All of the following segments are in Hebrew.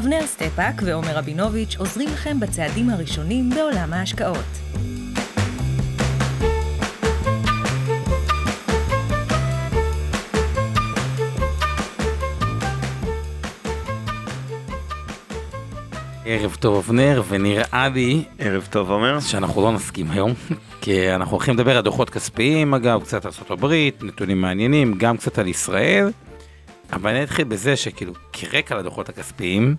אבנר סטפאק ועומר רבינוביץ' עוזרים לכם בצעדים הראשונים בעולם ההשקעות. ערב טוב אבנר ונראה לי ערב טוב עומר שאנחנו לא נסכים היום כי אנחנו הולכים לדבר על דוחות כספיים אגב קצת על ארה"ב נתונים מעניינים גם קצת על ישראל. אבל אני אתחיל בזה שכאילו כרקע לדוחות הכספיים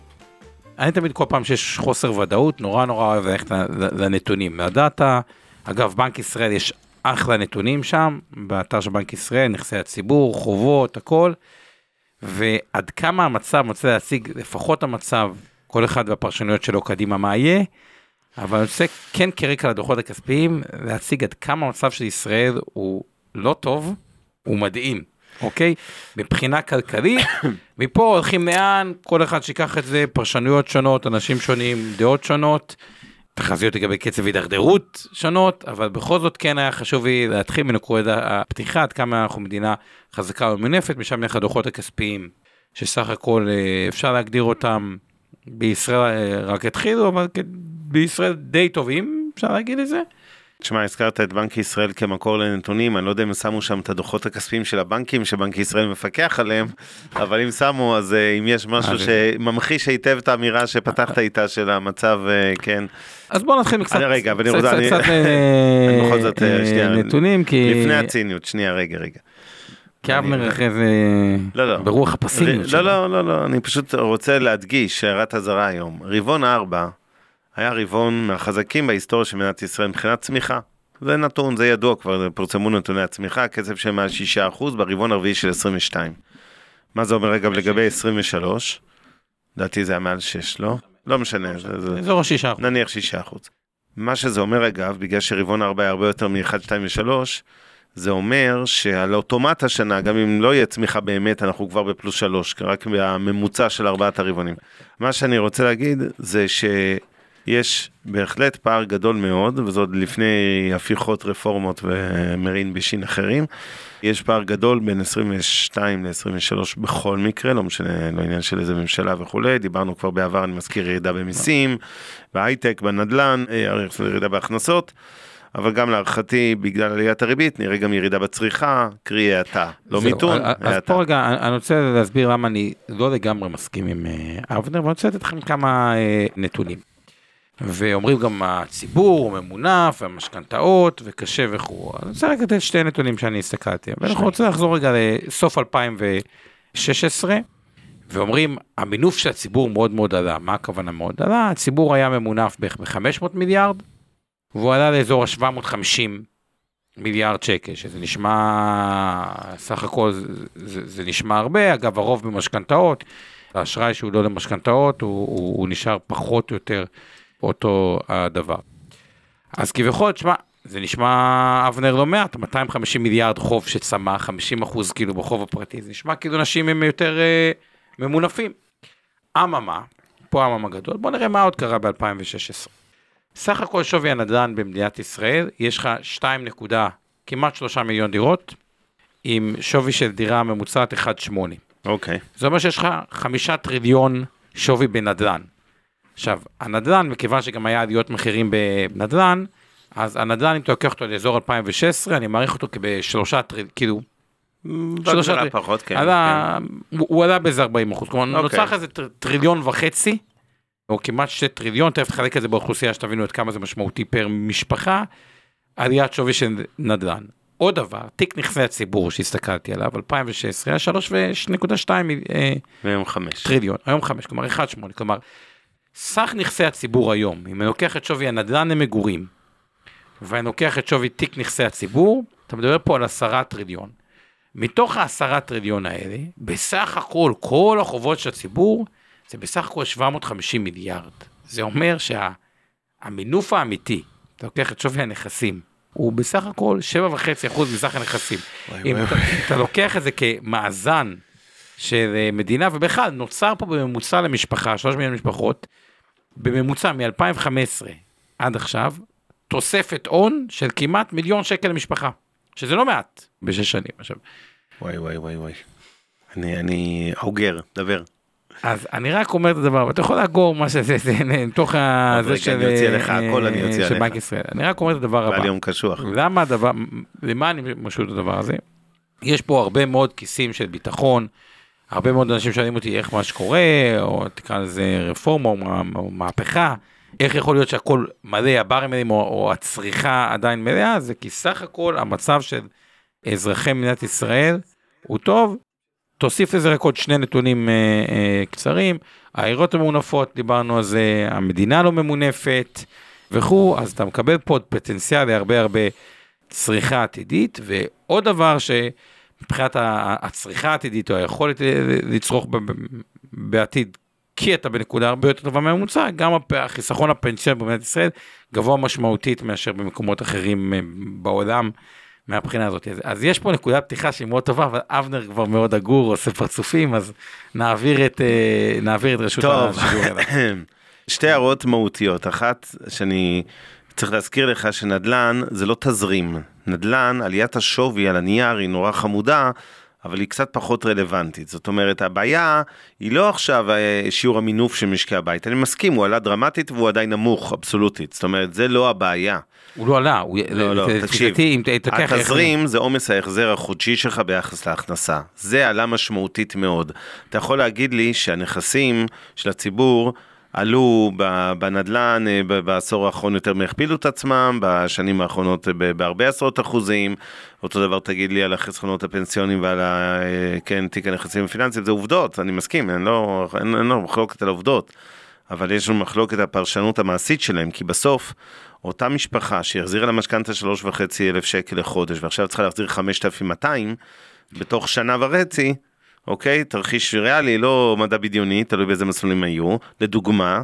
אני תמיד כל פעם שיש חוסר ודאות נורא נורא אוהב ללכת לנתונים לדאטה אגב בנק ישראל יש אחלה נתונים שם באתר של בנק ישראל נכסי הציבור חובות הכל. ועד כמה המצב רוצה להשיג לפחות המצב כל אחד והפרשנויות שלו קדימה מה יהיה. אבל אני רוצה כן כרקע לדוחות הכספיים להציג עד כמה המצב של ישראל הוא לא טוב, הוא מדהים, אוקיי? מבחינה כלכלית, מפה הולכים לאן, כל אחד שיקח את זה, פרשנויות שונות, אנשים שונים, דעות שונות, תחזיות לגבי קצב הידרדרות שונות, אבל בכל זאת כן היה חשוב לי להתחיל מנקודת הפתיחה, עד כמה אנחנו מדינה חזקה ומונפת, משם נלך לדוחות הכספיים, שסך הכל אה, אפשר להגדיר אותם בישראל אה, רק התחילו, אבל בישראל די טובים, אפשר להגיד את זה. תשמע, הזכרת את בנק ישראל כמקור לנתונים, אני לא יודע אם שמו שם את הדוחות הכספיים של הבנקים שבנק ישראל מפקח עליהם, אבל אם שמו, אז אה, אם יש משהו שממחיש היטב את האמירה שפתחת איתה של המצב, אה, כן. אז בוא נתחיל קצת, רגע, רוצה, אני, בכל זאת, שנייה, נתונים, כי... לפני הציניות, שנייה, רגע, רגע. כי אבנר אחרי זה לא, לא. ברוח הפסימיות שלו. לא, לא, לא, לא, אני פשוט רוצה להדגיש הערת אזהרה היום. רבעון 4 היה רבעון מהחזקים בהיסטוריה של מדינת ישראל מבחינת צמיחה. זה נתון, זה ידוע כבר, פורסמו נתוני הצמיחה, קצב של מעל 6% ברבעון הרביעי של 22. מה זה אומר אגב לגבי 23? לדעתי זה היה מעל 6, לא? לא משנה. אזור ה-6%. נניח 6%. מה שזה אומר אגב, בגלל שרבעון 4 היה הרבה יותר מ-1, 2 ו-3, זה אומר שעל אוטומט השנה, גם אם לא יהיה צמיחה באמת, אנחנו כבר בפלוס שלוש, רק בממוצע של ארבעת הרבעונים. מה שאני רוצה להגיד זה שיש בהחלט פער גדול מאוד, וזה עוד לפני הפיכות רפורמות ומרין בשין אחרים. יש פער גדול בין 22 ל-23 בכל מקרה, לא משנה, לא עניין של איזה ממשלה וכולי, דיברנו כבר בעבר, אני מזכיר ירידה במיסים, בהייטק, בנדל"ן, אה, ירידה בהכנסות. אבל גם להערכתי בגלל עליית הריבית נראה גם ירידה בצריכה, קרי האטה, לא מיתון, האטה. אז פה רגע אני רוצה להסביר למה אני לא לגמרי מסכים עם אה, אבנר ואני רוצה לתת לכם כמה אה, נתונים. ואומרים גם הציבור ממונף והמשכנתאות וקשה וכו'. אני רוצה רק לתת שתי נתונים שאני הסתכלתי. ואנחנו רוצים לחזור רגע לסוף 2016 ואומרים המינוף של הציבור מאוד מאוד עלה. מה הכוונה מאוד עלה? הציבור היה ממונף בערך ב-500 מיליארד והוא עלה לאזור ה-750 מיליארד שקל, שזה נשמע, סך הכל זה, זה, זה נשמע הרבה, אגב הרוב במשכנתאות, האשראי שהוא לא למשכנתאות הוא, הוא, הוא נשאר פחות או יותר אותו הדבר. אז כביכול, תשמע, זה נשמע אבנר לא מעט, 250 מיליארד חוב שצמח, 50 אחוז כאילו בחוב הפרטי, זה נשמע כאילו אנשים הם יותר אה, ממונפים. אממה, פה אממה גדול, בוא נראה מה עוד קרה ב-2016. סך הכל שווי הנדל"ן במדינת ישראל, יש לך 2 נקודה, כמעט 3 מיליון דירות, עם שווי של דירה ממוצעת 1.8. אוקיי. Okay. זה אומר שיש לך 5 טריליון שווי בנדל"ן. עכשיו, הנדל"ן, מכיוון שגם היה עליות מחירים בנדל"ן, אז הנדל"ן, אם אתה לוקח אותו לאזור 2016, אני מעריך אותו כבשלושה טריליון, כאילו... שלושה טריליון. פחות, כן. עלה, כן. הוא, הוא עלה באיזה 40 אחוז, כלומר, okay. נוצר איזה טריליון וחצי או כמעט שתי טריליון, תכף תחלק את זה באוכלוסייה שתבינו עד כמה זה משמעותי פר משפחה, עליית שווי של נדל"ן. עוד דבר, תיק נכסי הציבור שהסתכלתי עליו, 2016 היה 3.2 אה, והיום 5 טריליון, היום 5, כלומר 1.8, כלומר, סך נכסי הציבור היום, אם אני לוקח את שווי הנדל"ן למגורים, ואני לוקח את שווי תיק נכסי הציבור, אתה מדבר פה על 10 טריליון. מתוך ה-10 טריליון האלה, בסך הכל, כל החובות של הציבור, זה בסך הכל 750 מיליארד. זה אומר שהמינוף שה, האמיתי, אתה לוקח את שווי הנכסים, הוא בסך הכל 7.5% מסך הנכסים. אם אתה, אתה לוקח את זה כמאזן של אה, מדינה, ובכלל נוצר פה בממוצע למשפחה, 3 מיליון משפחות, בממוצע מ-2015 עד עכשיו, תוספת הון של כמעט מיליון שקל למשפחה, שזה לא מעט בשש שנים. עכשיו, וואי וואי וואי וואי. אני, אני אוגר, דבר. אז אני רק אומר את הדבר, ואתה יכול לאגור מה שזה, זה מתוך ה... עוד זה רגע, של... אני אוציא עליך אה, הכל, אני אוציא של עליך. בנק ישראל. אני רק אומר את הדבר הבא. יום קשוח. למה הדבר, למה אני משהו את הדבר הזה? יש פה הרבה מאוד כיסים של ביטחון, הרבה מאוד אנשים שואלים אותי איך מה שקורה, או תקרא לזה רפורמה או מה- או מהפכה, איך יכול להיות שהכל מלא, הברים מלאים, או, או הצריכה עדיין מלאה, זה כי סך הכל המצב של אזרחי מדינת ישראל הוא טוב. תוסיף לזה רק עוד שני נתונים אה, אה, קצרים, העיריות הממונפות, דיברנו על זה, המדינה לא ממונפת וכו', אז אתה מקבל פה פוטנציאל להרבה הרבה צריכה עתידית, ועוד דבר שמבחינת ה- הצריכה העתידית או היכולת לצרוך בעתיד, כי אתה בנקודה הרבה יותר טובה מהממוצע, גם החיסכון הפנסיוני במדינת ישראל גבוה משמעותית מאשר במקומות אחרים אה, בעולם. מהבחינה הזאת. אז, אז יש פה נקודת פתיחה שהיא מאוד טובה, אבל אבנר כבר מאוד עגור, עושה פרצופים, אז נעביר את, אה, נעביר את רשות טוב. השידור אליו. שתי הערות מהותיות. אחת, שאני צריך להזכיר לך שנדל"ן זה לא תזרים. נדל"ן, עליית השווי על הנייר היא נורא חמודה, אבל היא קצת פחות רלוונטית. זאת אומרת, הבעיה היא לא עכשיו אה, שיעור המינוף של משקי הבית. אני מסכים, הוא עלה דרמטית והוא עדיין נמוך, אבסולוטית. זאת אומרת, זה לא הבעיה. הוא לא עלה, הוא... לא, לא, לפי תקשיב. התזרים זה עומס ההחזר החודשי שלך ביחס להכנסה. זה עלה משמעותית מאוד. אתה יכול להגיד לי שהנכסים של הציבור עלו בנדלן אה, בעשור האחרון יותר מהכפילו את עצמם, בשנים האחרונות אה, בהרבה עשרות אחוזים. אותו דבר תגיד לי על החסכונות הפנסיונים ועל ה, אה, כן, תיק הנכסים הפיננסיים, זה עובדות, אני מסכים, לו, אין, לו מחלוקת על העובדות. אבל יש לנו מחלוקת על הפרשנות המעשית שלהם, כי בסוף, אותה משפחה שהחזירה למשכנתה שלוש וחצי אלף שקל לחודש, ועכשיו צריכה להחזיר 5,200, בתוך שנה וחצי, אוקיי? תרחיש ריאלי, לא מדע בדיוני, תלוי באיזה מסלולים היו, לדוגמה,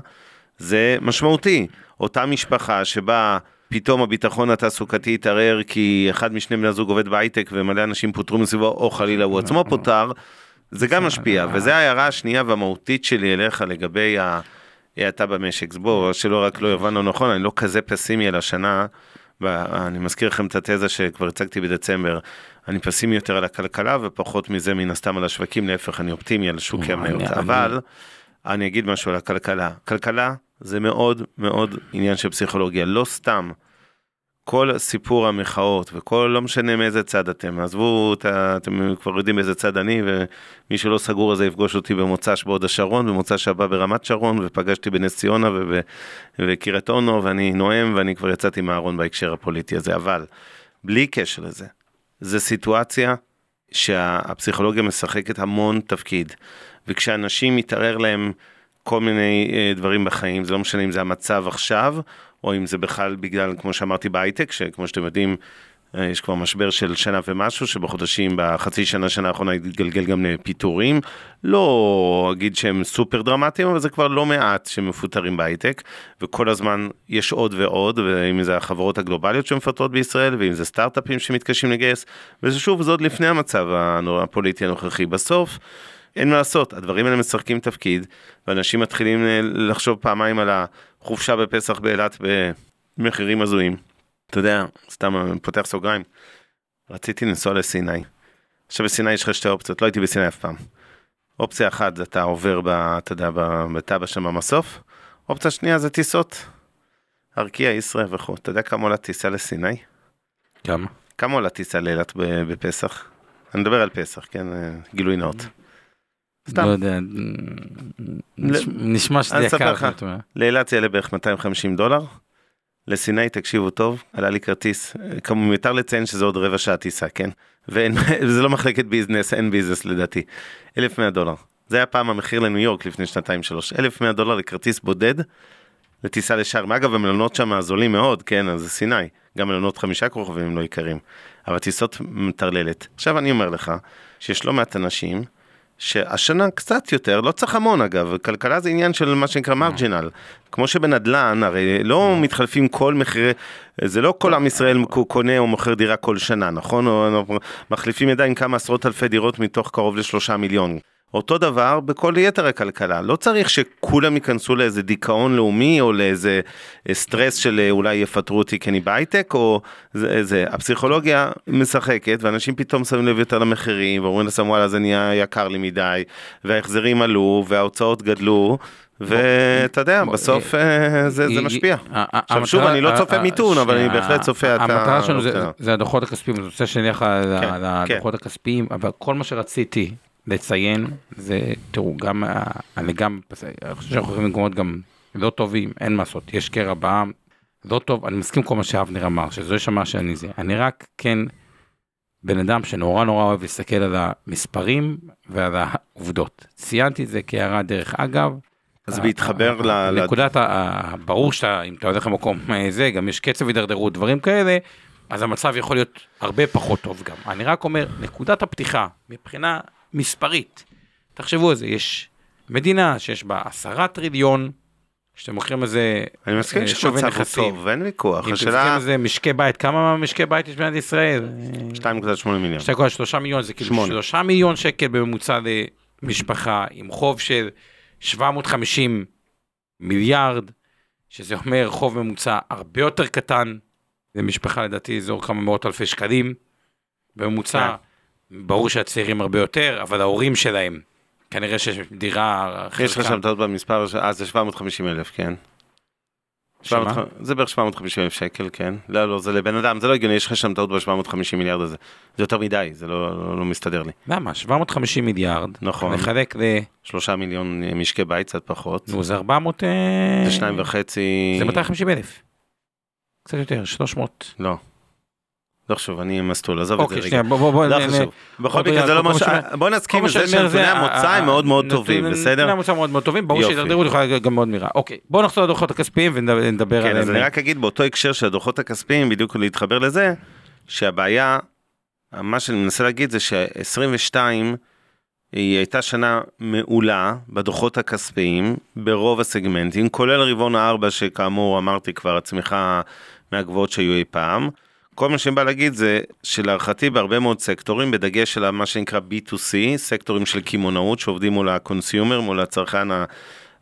זה משמעותי. אותה משפחה שבה פתאום הביטחון התעסוקתי התערער כי אחד משני בני הזוג עובד בהייטק ומלא אנשים פוטרו מסביבו, או חלילה הוא עצמו פוטר, זה גם משפיע, וזו ההערה השנייה והמהותית שלי אליך לגבי ההאטה במשק. אז בוא, שלא רק לא הבנו נכון, אני לא כזה פסימי על השנה. אני מזכיר לכם את התזה שכבר הצגתי בדצמבר, אני פסימי יותר על הכלכלה ופחות מזה מן הסתם על השווקים, להפך אני אופטימי על שוקי המניות, אבל אני אגיד משהו על הכלכלה. כלכלה זה מאוד מאוד עניין של פסיכולוגיה, לא סתם. כל סיפור המחאות וכל לא משנה מאיזה צד אתם עזבו את ה- אתם כבר יודעים באיזה צד אני ומי שלא סגור הזה יפגוש אותי במוצ"ש בהוד השרון במוצ"ש הבא ברמת שרון ופגשתי בנס ציונה וב- ובקריית אונו ואני נואם ואני כבר יצאתי מהארון בהקשר הפוליטי הזה אבל בלי קשר לזה זה סיטואציה שהפסיכולוגיה משחקת המון תפקיד וכשאנשים מתערער להם כל מיני אה, דברים בחיים, זה לא משנה אם זה המצב עכשיו, או אם זה בכלל בגלל, כמו שאמרתי בהייטק, שכמו שאתם יודעים, יש כבר משבר של שנה ומשהו, שבחודשים, בחצי שנה, שנה האחרונה התגלגל גם לפיטורים. לא אגיד שהם סופר דרמטיים, אבל זה כבר לא מעט שמפוטרים בהייטק, וכל הזמן יש עוד ועוד, ואם זה החברות הגלובליות שמפטרות בישראל, ואם זה סטארט-אפים שמתקשים לגייס, ושוב, זה עוד לפני המצב הפוליטי הנוכחי. בסוף, אין מה לעשות, הדברים האלה משחקים תפקיד, ואנשים מתחילים אה, לחשוב פעמיים על החופשה בפסח באילת במחירים הזויים. אתה יודע, סתם פותח סוגריים, רציתי לנסוע לסיני. עכשיו בסיני יש לך שתי אופציות, לא הייתי בסיני אף פעם. אופציה אחת זה אתה עובר, ב, אתה יודע, ב- בטאבה שם במסוף, אופציה שנייה זה טיסות. ארקיע, ישראל וכו'. אתה יודע כמה עולה טיסה לסיני? כמה? כמה עולה טיסה לאילת בפסח? אני מדבר על פסח, כן? אה, גילוי נאות. סתם. לא יודע, נש- נשמע שזה אני אספר יקר. לך. לאילת זה יעלה בערך 250 דולר. לסיני, תקשיבו טוב, עלה לי כרטיס, אה, כמו מיותר לציין שזה עוד רבע שעה טיסה, כן? וזה לא מחלקת ביזנס, אין ביזנס לדעתי. 1,100 דולר. זה היה פעם המחיר לניו יורק לפני שנתיים שלוש. 1,100 דולר לכרטיס בודד לטיסה לשארם. אגב, המלונות שם זולים מאוד, כן, אז זה סיני. גם מלונות חמישה כוכבים לא יקרים. אבל טיסות מטרללת. עכשיו אני אומר לך, שיש לא מעט אנשים שהשנה קצת יותר, לא צריך המון אגב, כלכלה זה עניין של מה שנקרא מרג'ינל. כמו שבנדל"ן, הרי לא מתחלפים כל מחירי, זה לא כל עם ישראל קונה או מוכר דירה כל שנה, נכון? מחליפים ידיים כמה עשרות אלפי דירות מתוך קרוב לשלושה מיליון. אותו דבר בכל יתר הכלכלה, לא צריך שכולם ייכנסו לאיזה דיכאון לאומי או לאיזה סטרס של אה, אולי יפטרו אותי כי אני בהייטק או זה, זה, הפסיכולוגיה משחקת ואנשים פתאום שמים לב יותר למחירים ואומרים לעצמם וואלה זה נהיה יקר לי מדי וההחזרים עלו וההוצאות גדלו ואתה יודע, בסוף אה, זה משפיע. עכשיו שוב, אני לא צופה מיתון, אבל אני בהחלט צופה את ה... המטרה שלנו זה הדוחות הכספיים, זה נושא שנלך כן, לדוחות כן. הכספיים, אבל כל מה שרציתי לציין, זה, תראו, גם, אני גם, אני חושב שאנחנו יכולים במקומות גם לא טובים, אין מה לעשות, יש קרע בעם, לא טוב, אני מסכים כל מה שאבנר אמר, שזה יישמע שאני זה, אני רק כן בן אדם שנורא נורא אוהב להסתכל על המספרים ועל העובדות. ציינתי את זה כהערה דרך אגב. אז בהתחבר ל... נקודת ה... ברור שאתה, אם אתה הולך למקום אה, זה, גם יש קצב הידרדרות, דברים כאלה, אז המצב יכול להיות הרבה פחות טוב גם. אני רק אומר, נקודת הפתיחה, מבחינה מספרית. תחשבו על זה, יש מדינה שיש בה עשרה טריליון, שאתם לוקחים איזה אני מסכים אה, שמצב הוא טוב, אין ויכוח. אם אתם לוקחים איזה משקי בית, כמה משקי בית יש במדינת ישראל? 2.8 מיליון. 2.3 מיליון, זה כאילו 3 מיליון שקל בממוצע למשפחה, עם חוב של 750 מיליארד, שזה אומר חוב ממוצע הרבה יותר קטן למשפחה, לדעתי אזור כמה מאות אלפי שקלים, בממוצע. ברור שהצעירים הרבה יותר, אבל ההורים שלהם, כנראה שיש דירה... יש לך שם טעות במספר, אה זה 750 אלף, כן. שמה? זה בערך 750 אלף שקל, כן. לא, לא, זה לבן אדם, זה לא הגיוני, יש לך שם טעות ב-750 מיליארד הזה. זה יותר מדי, זה לא, לא, לא מסתדר לי. למה? 750 מיליארד. נכון. נחלק ל... שלושה מיליון משקי בית, קצת פחות. נו, זה 400... אה, זה שניים וחצי... זה 250 אלף. קצת יותר, 300. לא. לא חשוב, אני מסטול, עזוב את זה רגע. בוא, בוא, בוא, לא חשוב. בכל מקרה זה לא משהו, בוא נסכים על זה שנתוני המוצא הם מאוד מאוד טובים, בסדר? נתוני המוצא מאוד מאוד טובים, ברור שהידרדרות יכולה גם מאוד מהירה. אוקיי, בוא נחזור לדוחות הכספיים ונדבר עליהם. כן, אז אני רק אגיד באותו הקשר של הדוחות הכספיים, בדיוק להתחבר לזה, שהבעיה, מה שאני מנסה להגיד זה ש-22 היא הייתה שנה מעולה בדוחות הכספיים ברוב הסגמנטים, כולל רבעון הארבע שכאמור אמרתי כבר הצמיחה מהגבוהות שהיו אי פעם. כל מה שאני בא להגיד זה שלהערכתי בהרבה מאוד סקטורים, בדגש על מה שנקרא B2C, סקטורים של קמעונאות שעובדים מול ה consumer, מול הצרכן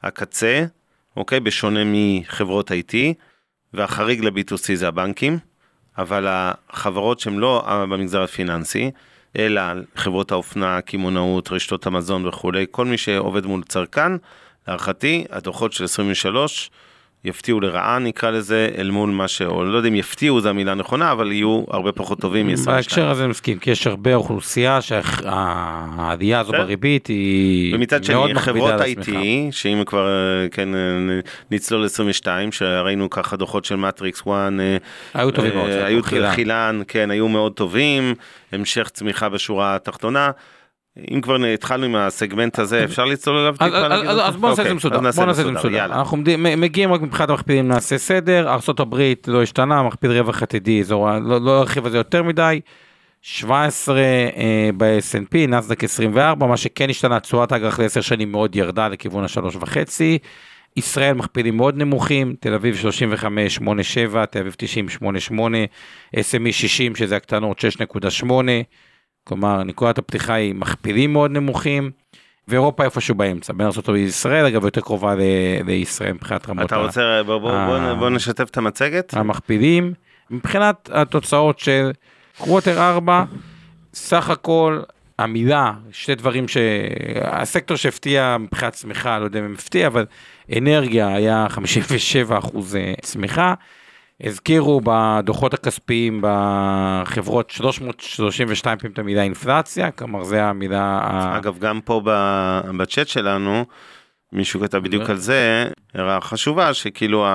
הקצה, אוקיי? בשונה מחברות IT, והחריג ל-B2C זה הבנקים, אבל החברות שהן לא במגזר הפיננסי, אלא חברות האופנה, קמעונאות, רשתות המזון וכולי, כל מי שעובד מול צרכן, להערכתי, הדוחות של 23, יפתיעו לרעה נקרא לזה, אל מול מה ש... או לא יודע אם יפתיעו זו המילה הנכונה, אבל יהיו הרבה פחות טובים מ-22. בהקשר הזה מסכים, כי יש הרבה אוכלוסייה שהעלייה הזו בריבית היא ומצד שני, חברות IT, שאם כבר, כן, נצלול 22, שראינו ככה דוחות של מטריקס 1, היו טובים מאוד, היו חילן, כן, היו מאוד טובים, המשך צמיחה בשורה התחתונה. אם כבר התחלנו עם הסגמנט הזה אפשר לצלול אליו טיפה? אז בוא נעשה את זה אוקיי, מסודר, בוא נעשה את זה מסודר, אנחנו מגיעים רק מבחינת המכפילים נעשה סדר, ארה"ב לא השתנה, מכפיל רווח עתידי, לא, לא ארחיב על זה יותר מדי, 17 אה, ב-S&P, נסדק 24, מה שכן השתנה, תשואת האג"ח ל-10 שנים מאוד ירדה לכיוון השלוש וחצי, ישראל מכפילים מאוד נמוכים, תל אביב 35, 8.7, תל אביב 90, 8.8, SME 60 שזה הקטנות 6.8, כלומר נקודת הפתיחה היא מכפילים מאוד נמוכים. ואירופה איפשהו באמצע, בין ארה"ב לישראל, אגב יותר קרובה לישראל מבחינת רמות. אתה רוצה, בוא, בוא, בוא, בוא נשתף את המצגת. המכפילים, מבחינת התוצאות של קווטר 4, סך הכל המילה, שתי דברים שהסקטור שהפתיע מבחינת צמיחה, לא יודע אם הפתיע, אבל אנרגיה היה 57 אחוז צמיחה. הזכירו בדוחות הכספיים בחברות 332 פעמים את המילה אינפלציה, כלומר זה המילה... אגב, גם פה בצ'אט שלנו, מישהו כתב בדיוק על זה, הערה חשובה, שכאילו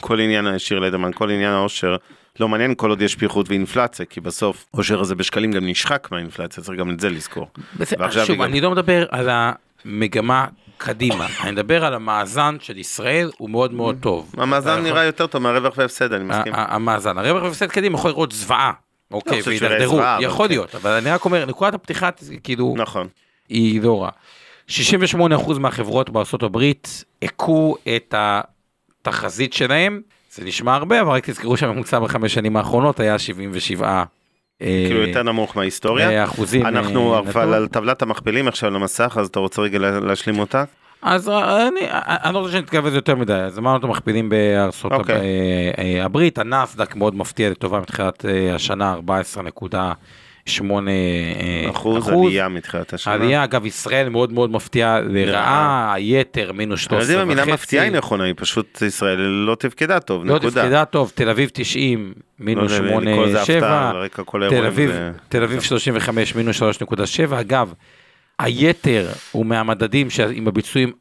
כל עניין, שיר לדרמן, כל עניין העושר, לא מעניין כל עוד יש פיחות ואינפלציה, כי בסוף עושר הזה בשקלים גם נשחק מהאינפלציה, צריך גם את זה לזכור. שוב, אני לא מדבר על המגמה קדימה. אני מדבר על המאזן של ישראל, הוא מאוד מאוד טוב. המאזן נראה יותר טוב מהרווח והפסד, אני מסכים. המאזן, הרווח והפסד קדימה יכול לראות זוועה. אוקיי, והידרדרו, יכול להיות, אבל אני רק אומר, נקודת הפתיחה, כאילו... נכון. היא לא רעה. 68% מהחברות בארצות הברית הכו את התחזית שלהם, זה נשמע הרבה, אבל רק תזכרו שהממוצע בחמש שנים האחרונות היה 77. כאילו אה, יותר נמוך מההיסטוריה. אה, אחוזים. אנחנו אה, אבל על טבלת המכפילים עכשיו למסך, אז אתה רוצה רגע להשלים אותה? אז אני, לא רוצה שנתקרב לזה יותר מדי, אז אמרנו את המכפילים בארצות אוקיי. הברית, הנאסדק מאוד מפתיע לטובה מתחילת השנה 14 נקודה. אה, אחוז. אחוז עלייה מתחילת השנה. עלייה, אגב, ישראל מאוד מאוד מפתיעה לרעה, היתר מינוס 13 וחצי. אני יודע אם המילה מפתיעה היא נכונה, היא פשוט ישראל לא תפקדה טוב, לא נקודה. לא תפקדה טוב, תל אביב 90, מינוס לא, 8.7, תל אביב 35, מינוס 3.7, אגב, היתר הוא מהמדדים עם הביצועים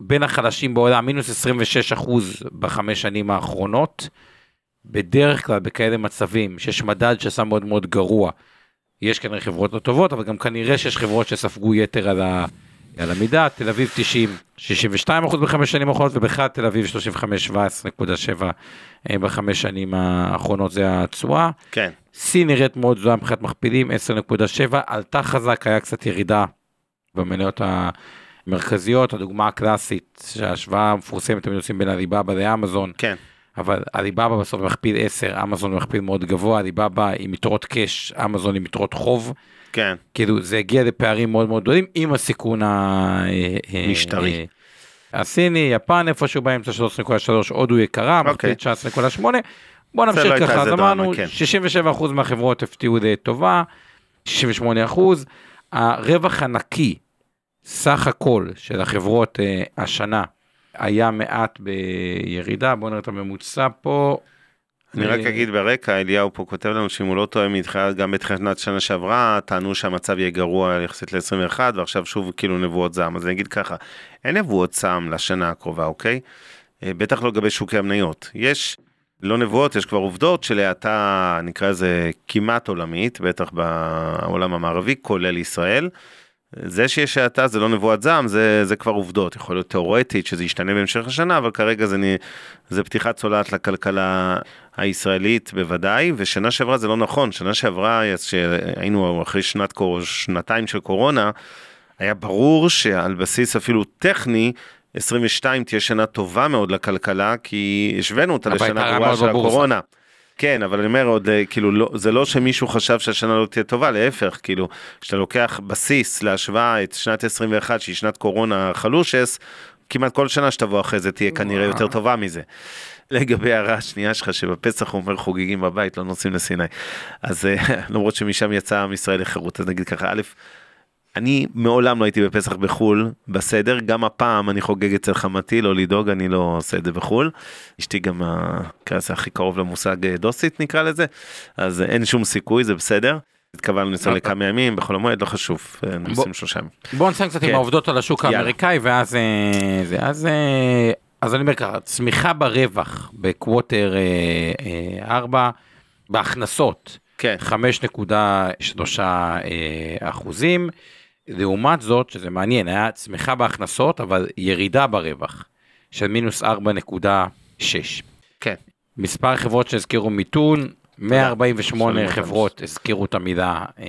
בין החלשים בעולם, מינוס 26 אחוז בחמש שנים האחרונות. בדרך כלל בכאלה מצבים שיש מדד שעשה מאוד מאוד גרוע, יש כנראה חברות לא טובות, אבל גם כנראה שיש חברות שספגו יתר על, ה, על המידה, תל אביב 90, 62 אחוז בחמש שנים האחרונות, ובכלל תל אביב 35, 17.7 אה, בחמש שנים האחרונות. זה התשואה. כן, סין נראית מאוד זוהה מבחינת מכפילים, 10.7, עלתה חזק, היה קצת ירידה במניות המרכזיות, הדוגמה הקלאסית, שההשוואה המפורסמת הם עושים בין עליבאבא לאמזון, כן. אבל עליבאבא בסוף מכפיל 10, אמזון מכפיל מאוד גבוה, עליבאבא עם יתרות קאש, אמזון עם יתרות חוב, כן, כאילו זה הגיע לפערים מאוד מאוד גדולים עם הסיכון ה- אה, משטרי. אה, הסיני, יפן איפשהו באמצע 3.3, הודו יקרה, אוקיי. מכפיל 19.8. בוא נמשיך לא ככה, אז אמרנו כן. 67% מהחברות הפתיעו לטובה, 68%. הרווח הנקי, סך הכל של החברות אה, השנה, היה מעט בירידה, בואו נראה את הממוצע פה. אני רק אה, אגיד ברקע, אליהו פה כותב לנו שאם הוא לא טועה מתחילת, גם בתחילת שנה שעברה, טענו שהמצב יהיה גרוע יחסית ל-21, ועכשיו שוב כאילו נבואות זעם. אז אני אגיד ככה, אין נבואות זעם לשנה הקרובה, אוקיי? אה, בטח לא לגבי שוקי המניות. יש, לא נבואות, יש כבר עובדות של האטה, נקרא לזה כמעט עולמית, בטח בעולם המערבי, כולל ישראל. זה שיש האטה זה לא נבואת זעם, זה, זה כבר עובדות, יכול להיות תיאורטית שזה ישתנה בהמשך השנה, אבל כרגע זה, נ- זה פתיחת צולעת לכלכלה הישראלית בוודאי, ושנה שעברה זה לא נכון, שנה שעברה, אז שהיינו אחרי שנת, שנתיים של קורונה, היה ברור שעל בסיס אפילו טכני, 22 תהיה שנה טובה מאוד לכלכלה, כי השווינו אותה לשנה גרועה של. הקורונה. כן, אבל אני אומר עוד, אה, כאילו, לא, זה לא שמישהו חשב שהשנה לא תהיה טובה, להפך, כאילו, כשאתה לוקח בסיס להשוואה את שנת 21, שהיא שנת קורונה חלושס, כמעט כל שנה שתבוא אחרי זה תהיה כנראה יותר טובה מזה. לגבי ההערה השנייה שלך, שבפסח הוא אומר חוגגים בבית, לא נוסעים לסיני. אז אה, למרות שמשם יצא עם ישראל לחירות, אז נגיד ככה, א', אני מעולם לא הייתי בפסח בחו"ל, בסדר, גם הפעם אני חוגג אצל חמתי, לא לדאוג, אני לא עושה את זה בחו"ל. אשתי גם ה- כזה הכי קרוב למושג אה, דוסית נקרא לזה, אז אין שום סיכוי, זה בסדר. התכוונו לנסוע לכמה ימים בחול המועד, לא חשוב, אה, נוסעים שלושה ימים. בואו נסיים קצת עם כן. העובדות על השוק. האמריקאי ואז אה, זה אז אז אני אומר ככה צמיחה ברווח בקווטר 4 בהכנסות כן, 5.3 אה, אחוזים לעומת זאת שזה מעניין היה צמיחה בהכנסות אבל ירידה ברווח של מינוס 4.6 כן. מספר חברות שהזכירו מיתון. 148 שלום, חברות הזכירו את המילה אה,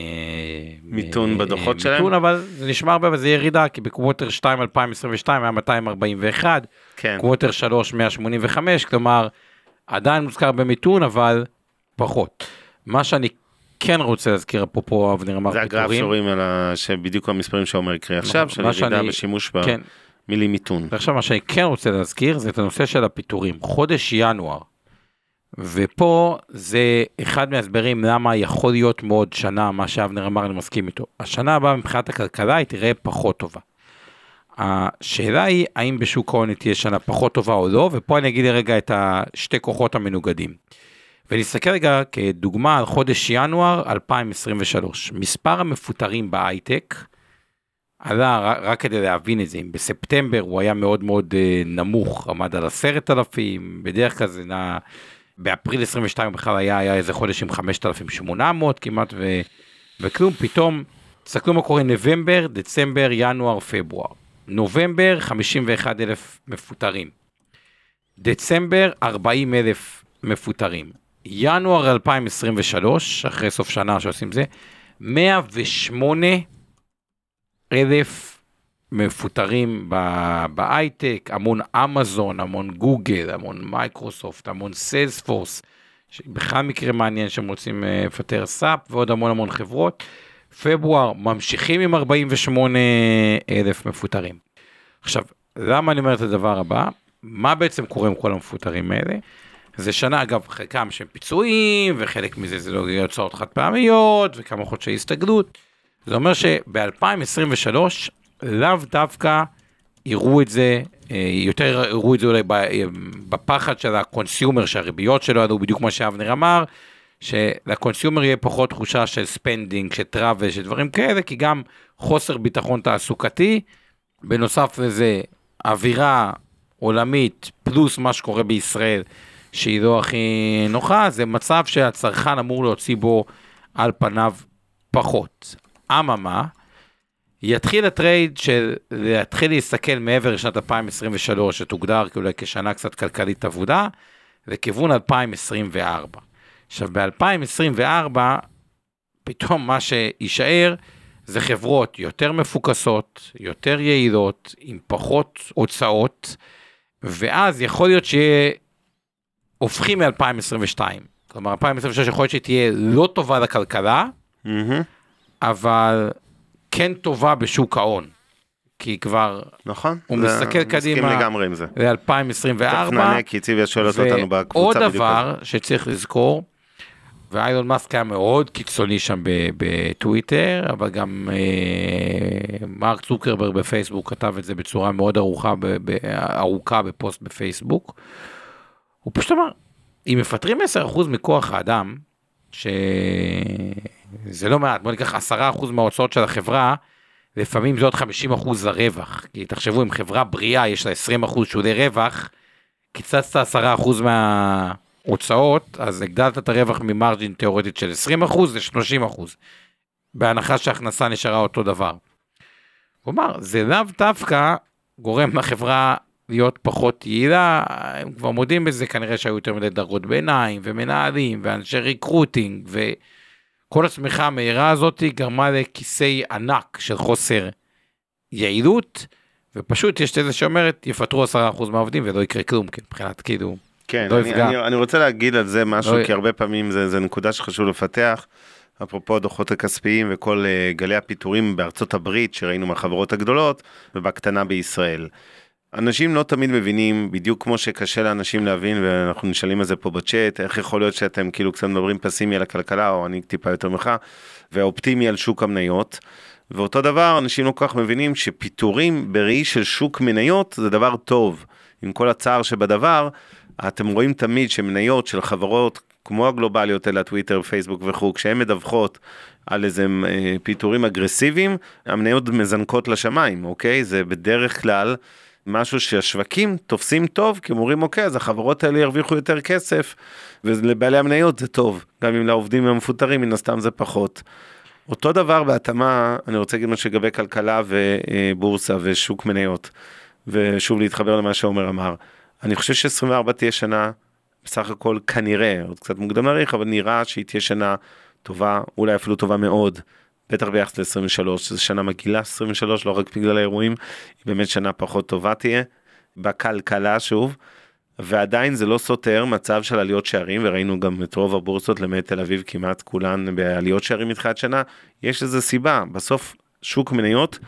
מיתון אה, בדוחות אה, שלהם? מיתון, אבל זה נשמע הרבה וזה ירידה כי בקווטר 2 2022 היה 241, כן, קווטר 3 185, כלומר עדיין מוזכר במיתון אבל פחות. מה שאני כן רוצה להזכיר אפרופו אבנר אמר זה הגרף פיטורים, שרואים על ה... שבדיוק המספרים שעומר הקריא עכשיו, של ירידה שאני- בשימוש כן, במילים מיתון. ועכשיו מה שאני כן רוצה להזכיר זה את הנושא של הפיטורים, חודש ינואר. ופה זה אחד מההסברים למה יכול להיות מאוד שנה, מה שאבנר אמר, אני מסכים איתו. השנה הבאה מבחינת הכלכלה היא תראה פחות טובה. השאלה היא האם בשוק ההון תהיה שנה פחות טובה או לא, ופה אני אגיד רגע את השתי כוחות המנוגדים. ונסתכל רגע כדוגמה על חודש ינואר 2023. מספר המפוטרים בהייטק עלה, רק, כדי להבין את זה, אם בספטמבר הוא היה מאוד מאוד אה, נמוך, עמד על עשרת אלפים, בדרך כלל זה נע, באפריל 22 בכלל היה, היה איזה חודש עם 5,800 כמעט ו, וכלום, פתאום, תסתכלו מה קורה נובמבר, דצמבר, ינואר, פברואר. נובמבר 51 אלף מפוטרים. דצמבר 40 אלף מפוטרים. ינואר 2023, אחרי סוף שנה שעושים זה, 108 אלף מפוטרים בהייטק, המון אמזון, המון גוגל, המון מייקרוסופט, המון סיילספורס, שבכלל מקרה מעניין שהם רוצים אה, לפטר staff ועוד המון המון חברות. פברואר ממשיכים עם 48 אלף מפוטרים. עכשיו, למה אני אומר את הדבר הבא? מה בעצם קורה עם כל המפוטרים האלה? זה שנה, אגב, חלקם שהם פיצויים, וחלק מזה זה לא הוצאות חד פעמיות, וכמה חודשי הסתגלות. זה אומר שב-2023, לאו דווקא יראו את זה, אה, יותר יראו את זה אולי אה, בפחד של ה consumer, שהריביות שלו יעלו, בדיוק כמו שאבנר אמר, של consumer יהיה פחות תחושה של spending, של travel, של דברים כאלה, כי גם חוסר ביטחון תעסוקתי, בנוסף לזה, אווירה עולמית, פלוס מה שקורה בישראל, לא הכי נוחה, זה מצב שהצרכן אמור להוציא בו על פניו פחות. אממה, יתחיל הטרייד של להתחיל להסתכל מעבר לשנת 2023, שתוגדר כאולי כשנה קצת כלכלית עבודה, לכיוון 2024. עכשיו, ב-2024, פתאום מה שיישאר זה חברות יותר מפוקסות, יותר יעילות, עם פחות הוצאות, ואז יכול להיות שיהיה, הופכים מ-2022. כלומר, 2023 יכול להיות שתהיה לא טובה לכלכלה, מהמם. אבל כן טובה בשוק ההון. כי כבר נכון. הוא זה- מסתכל מסכים קדימה. לגמרי עם זה. ל-2024. תכף נענה, כי ציוויה שואלת אותנו ועוד בקבוצה בדיוק. דבר שצריך לזכור, ואיילון מאסק היה מאוד קיצוני שם בטוויטר, אבל גם אה, מרק צוקרברג בפייסבוק כתב את זה בצורה מאוד ארוכה, ב- ב- ארוכה בפוסט בפייסבוק. הוא פשוט אמר, אם מפטרים 10% מכוח האדם, שזה לא מעט, בוא ניקח 10% מההוצאות של החברה, לפעמים זה עוד 50% לרווח. כי תחשבו, אם חברה בריאה יש לה 20% שולי רווח, קיצצת 10% מההוצאות, אז הגדלת את הרווח ממרג'ין תיאורטית של 20% ל-30%, בהנחה שההכנסה נשארה אותו דבר. כלומר, זה לאו דווקא גורם לחברה להיות פחות יעילה, הם כבר מודים בזה, כנראה שהיו יותר מדי דרגות ביניים, ומנהלים, ואנשי recruiting, וכל הצמיחה המהירה הזאת גרמה לכיסי ענק של חוסר יעילות, ופשוט יש תזה שאומרת, יפטרו 10% מהעובדים ולא יקרה כלום, כי מבחינת כאילו, כן, לא אני, יפגע. אני, אני רוצה להגיד על זה משהו, לא- כי הרבה פעמים זה, זה נקודה שחשוב לפתח. אפרופו הדוחות הכספיים וכל uh, גלי הפיטורים בארצות הברית שראינו מהחברות הגדולות ובקטנה בישראל. אנשים לא תמיד מבינים, בדיוק כמו שקשה לאנשים להבין, ואנחנו נשאלים על זה פה בצ'אט, איך יכול להיות שאתם כאילו קצת מדברים פסימי על הכלכלה, או אני טיפה יותר ממך, ואופטימי על שוק המניות. ואותו דבר, אנשים לא כל כך מבינים שפיטורים בראי של שוק מניות זה דבר טוב. עם כל הצער שבדבר, אתם רואים תמיד שמניות של חברות כמו הגלובליות, אלה הטוויטר, פייסבוק וכו', כשהן מדווחות על איזה אה, פיטורים אגרסיביים, המניות מזנקות לשמיים, אוקיי? זה בדרך כלל משהו שהשווקים תופסים טוב, כי הם אומרים, אוקיי, אז החברות האלה ירוויחו יותר כסף, ולבעלי המניות זה טוב, גם אם לעובדים המפוטרים, מן הסתם זה פחות. אותו דבר בהתאמה, אני רוצה להגיד משהו לגבי כלכלה ובורסה ושוק מניות, ושוב להתחבר למה שעומר אמר. אני חושב ש-24 תהיה שנה, בסך הכל כנראה, עוד קצת מוקדם להעריך, אבל נראה שהיא תהיה שנה טובה, אולי אפילו טובה מאוד, בטח ביחס ל-23, זו שנה מגעילה, 23, לא רק בגלל האירועים, היא באמת שנה פחות טובה תהיה, בכלכלה שוב, ועדיין זה לא סותר מצב של עליות שערים, וראינו גם את רוב הבורסות, למעט תל אביב, כמעט כולן בעליות שערים מתחילת שנה, יש לזה סיבה, בסוף שוק מניות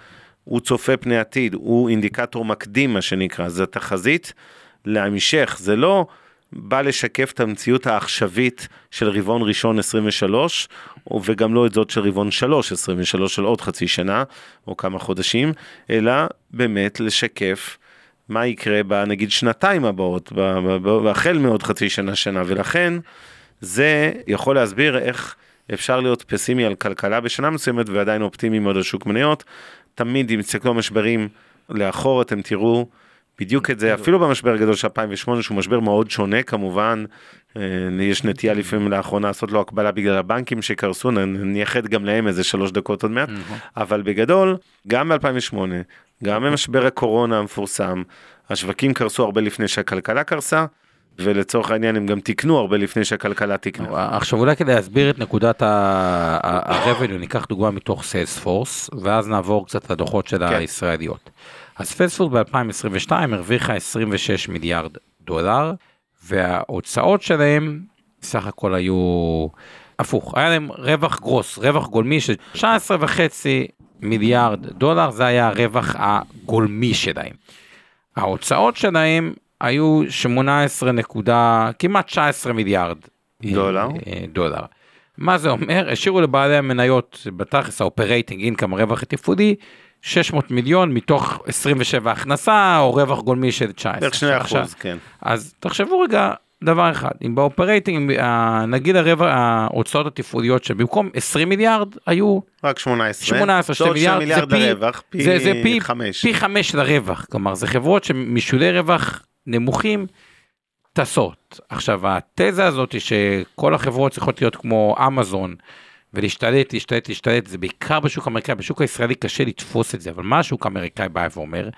הוא צופה פני עתיד, הוא אינדיקטור מקדים מה שנקרא, זה תחזית להמשך, זה לא בא לשקף את המציאות העכשווית של רבעון ראשון 23, וגם לא את זאת של רבעון 3, 23 של עוד חצי שנה, או כמה חודשים, אלא באמת לשקף מה יקרה בנגיד שנתיים הבאות, החל מעוד חצי שנה, שנה, ולכן זה יכול להסביר איך אפשר להיות פסימי על כלכלה בשנה מסוימת ועדיין אופטימי מאוד על שוק מניות. תמיד אם תסתכלו משברים לאחור אתם תראו בדיוק את זה, אפילו במשבר הגדול של 2008 שהוא משבר מאוד שונה כמובן, אה, יש נטייה לפעמים לאחרונה לעשות לו הקבלה בגלל הבנקים שקרסו, נייחד גם להם איזה שלוש דקות עוד מעט, אבל בגדול, גם ב-2008, גם במשבר הקורונה המפורסם, השווקים קרסו הרבה לפני שהכלכלה קרסה, ולצורך העניין הם גם תיקנו הרבה לפני שהכלכלה תיקנה. עכשיו אולי כדי להסביר את נקודת ה-revenue, ניקח דוגמה מתוך סיילספורס, ואז נעבור קצת לדוחות של כן. הישראליות. אז סיילספורס ב-2022 הרוויחה 26 מיליארד דולר, וההוצאות שלהם סך הכל היו הפוך, היה להם רווח גרוס, רווח גולמי של 19 וחצי מיליארד דולר, זה היה הרווח הגולמי שלהם. ההוצאות שלהם היו 18 נקודה, כמעט 19 מיליארד דולר. אה, דולר. מה זה אומר? השאירו לבעלי המניות בתכלס ה operating income הרווח התפעולי 600 מיליון מתוך 27 הכנסה או רווח גולמי של 19. בערך 2 עכשיו, אחוז, כן. אז תחשבו רגע דבר אחד, אם ב operating, אה, נגיד הרווח, ההוצאות התפעוליות שבמקום 20 מיליארד היו רק 18. 18, 2 ועוד מיליארד, מיליארד זה לרווח, פי זה, זה פי, 5. פי 5 לרווח, כלומר זה חברות שמשולי רווח נמוכים טסות. עכשיו התזה הזאת שכל החברות צריכות להיות כמו אמזון ולהשתלט, להשתלט, להשתלט, זה בעיקר בשוק האמריקאי, בשוק הישראלי קשה לתפוס את זה, אבל מה השוק האמריקאי בא ואומר?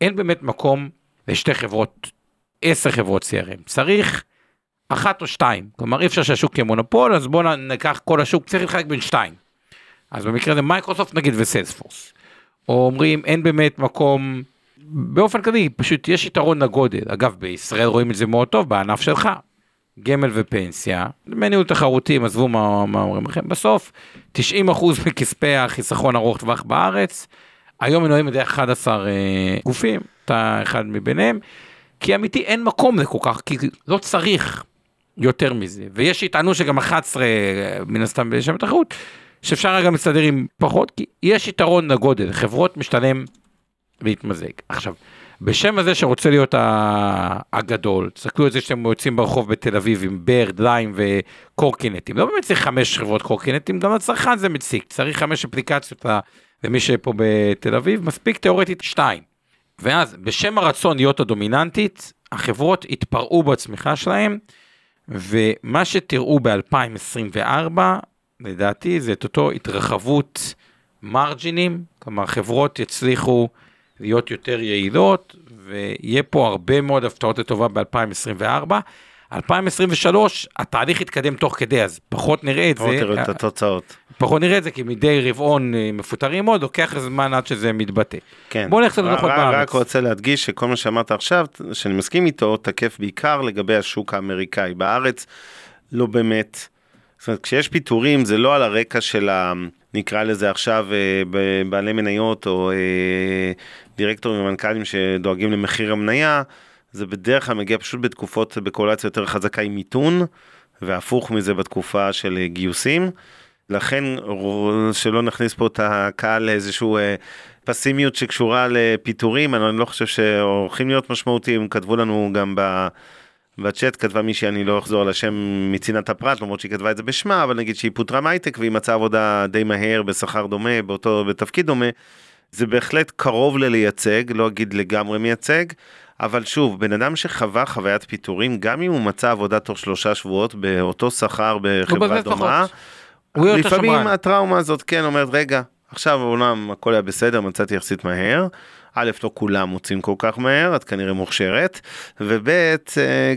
אין באמת מקום לשתי חברות, עשר חברות CRM, צריך אחת או שתיים, כלומר אי אפשר שהשוק יהיה מונופול, אז בואו ניקח כל השוק, צריך להתחלק בין שתיים. אז במקרה הזה מייקרוסופט נגיד וסיילספורס. או אומרים אין באמת מקום, באופן כללי פשוט יש יתרון לגודל, אגב בישראל רואים את זה מאוד טוב בענף שלך, גמל ופנסיה, דמי ניהול תחרותיים עזבו מה, מה אומרים לכם, בסוף 90% מכספי החיסכון ארוך טווח בארץ, היום מנוהלים על ידי 11 אה, גופים, אתה אחד מביניהם, כי אמיתי אין מקום לכל כך, כי לא צריך יותר מזה, ויש שיטענו שגם 11 אה, מן הסתם בשם התחרות, שאפשר גם להסתדר עם פחות, כי יש יתרון לגודל, חברות משתלם להתמזג. עכשיו, בשם הזה שרוצה להיות הגדול, תסתכלו על זה שאתם יוצאים ברחוב בתל אביב עם ברד, ליים וקורקינטים, לא באמת צריך חמש חברות קורקינטים, גם לצרכן זה מציק, צריך חמש אפליקציות למי שפה בתל אביב, מספיק תאורטית שתיים. ואז בשם הרצון להיות הדומיננטית, החברות התפרעו בצמיחה שלהם, ומה שתראו ב-2024, לדעתי, זה את אותו התרחבות מרג'ינים, כלומר חברות יצליחו להיות יותר יעילות, ויהיה פה הרבה מאוד הפתעות לטובה ב-2024. 2023, התהליך יתקדם תוך כדי, אז פחות נראה את זה. תראו את התוצאות. פחות נראה את זה, כי מדי רבעון אה, מפוטרים עוד, לוקח זמן עד שזה מתבטא. כן. בואו נלך קצת לדוחות בארץ. רק רוצה להדגיש שכל מה שאמרת עכשיו, שאני מסכים איתו, תקף בעיקר לגבי השוק האמריקאי. בארץ לא באמת, זאת אומרת, כשיש פיטורים זה לא על הרקע של ה... נקרא לזה עכשיו אה, בעלי מניות או אה, דירקטורים ומנכ"לים שדואגים למחיר המניה, זה בדרך כלל מגיע פשוט בתקופות בקורלציה יותר חזקה עם מיתון, והפוך מזה בתקופה של אה, גיוסים. לכן שלא נכניס פה את הקהל לאיזשהו אה, פסימיות שקשורה לפיטורים, אני לא חושב שהולכים להיות משמעותיים, כתבו לנו גם ב... בצ'אט כתבה מישהי, אני לא אחזור על השם מצנעת הפרט, למרות שהיא כתבה את זה בשמה, אבל נגיד שהיא פוטרה מהייטק והיא מצאה עבודה די מהר בשכר דומה, באותו, בתפקיד דומה, זה בהחלט קרוב ללייצג, לא אגיד לגמרי מייצג, אבל שוב, בן אדם שחווה חוויית פיטורים, גם אם הוא מצא עבודה תוך שלושה שבועות באותו שכר בחברה מבזבז דומה, פחות. לפעמים. הטראומה הזאת כן אומרת רגע עכשיו אומנם הכל היה בסדר מצאתי יחסית מהר. א' לא כולם מוצאים כל כך מהר את כנראה מוכשרת וב' אה,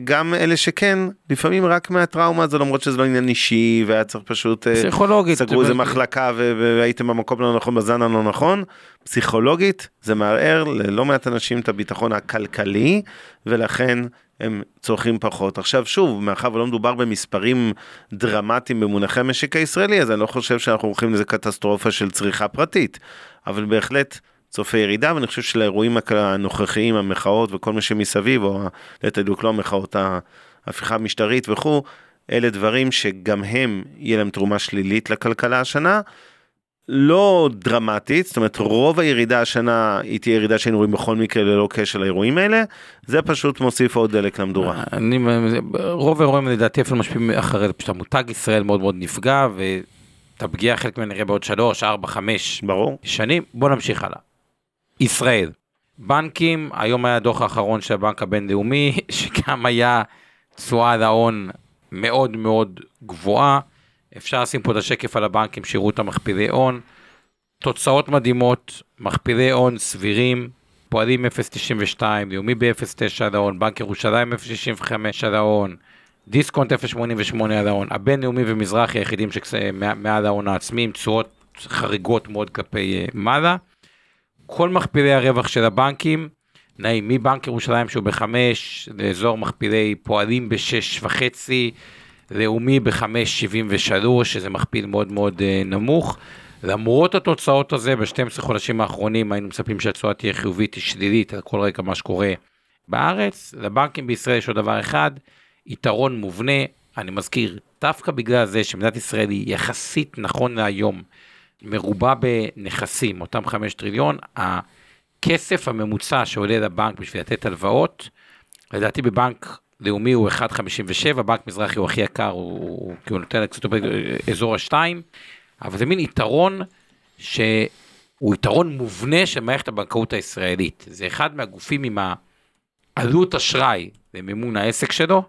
גם אלה שכן לפעמים רק מהטראומה הזו למרות שזה לא עניין אישי והיה צריך פשוט אה, פסיכולוגית. סגרו איזה זה- מחלקה והייתם במקום לא נכון בזן הלא נכון פסיכולוגית זה מערער ללא מעט אנשים את הביטחון הכלכלי ולכן הם צורכים פחות. עכשיו שוב, מאחר ולא מדובר במספרים דרמטיים במונחי המשק הישראלי, אז אני לא חושב שאנחנו הולכים לאיזה קטסטרופה של צריכה פרטית, אבל בהחלט צופה ירידה, ואני חושב שלאירועים הנוכחיים, המחאות וכל מה שמסביב, או ליתר דיוק לא המחאות, ההפיכה המשטרית וכו', אלה דברים שגם הם, יהיה להם תרומה שלילית לכלכלה השנה. לא דרמטית, זאת אומרת רוב הירידה השנה היא תהיה ירידה שהיינו רואים בכל מקרה ללא קשר לאירועים האלה, זה פשוט מוסיף עוד דלק למדורה. אני, רוב האירועים לדעתי אפילו משפיעים אחרי זה, פשוט המותג ישראל מאוד מאוד נפגע, ואת הפגיעה חלק ממנו נראה בעוד 3, 4, 5 ברור. שנים. בוא נמשיך הלאה. ישראל, בנקים, היום היה הדוח האחרון של הבנק הבינלאומי, שגם היה תשואה על ההון מאוד מאוד גבוהה. אפשר לשים פה את השקף על הבנקים, שיראו את המכפילי הון. תוצאות מדהימות, מכפילי הון סבירים, פועלים 0.92, לאומי ב-0.9 על ההון, בנק ירושלים 0.65 על ההון, דיסקונט 0.88 על ההון, הבינלאומי ומזרחי היחידים שמעל ההון העצמי עם תשואות חריגות מאוד כלפי אה, מעלה. כל מכפילי הרווח של הבנקים נעים מבנק ירושלים שהוא בחמש, לאזור מכפילי פועלים בשש וחצי, לאומי בחמש שבעים ושלוש, שזה מכפיל מאוד מאוד uh, נמוך. למרות התוצאות הזה, ב-12 חודשים האחרונים היינו מצפים שהתשואה תהיה חיובית, היא שלילית על כל רקע מה שקורה בארץ. לבנקים בישראל יש עוד דבר אחד, יתרון מובנה, אני מזכיר, דווקא בגלל זה שמדינת ישראל היא יחסית נכון להיום מרובה בנכסים, אותם 5 טריליון, הכסף הממוצע שעולה לבנק בשביל לתת הלוואות, לדעתי בבנק לאומי הוא 1.57, בנק מזרחי הוא הכי יקר, הוא, הוא, הוא נותן קצת אזור השתיים, אבל זה מין יתרון שהוא יתרון מובנה של מערכת הבנקאות הישראלית. זה אחד מהגופים עם העלות אשראי למימון העסק שלו,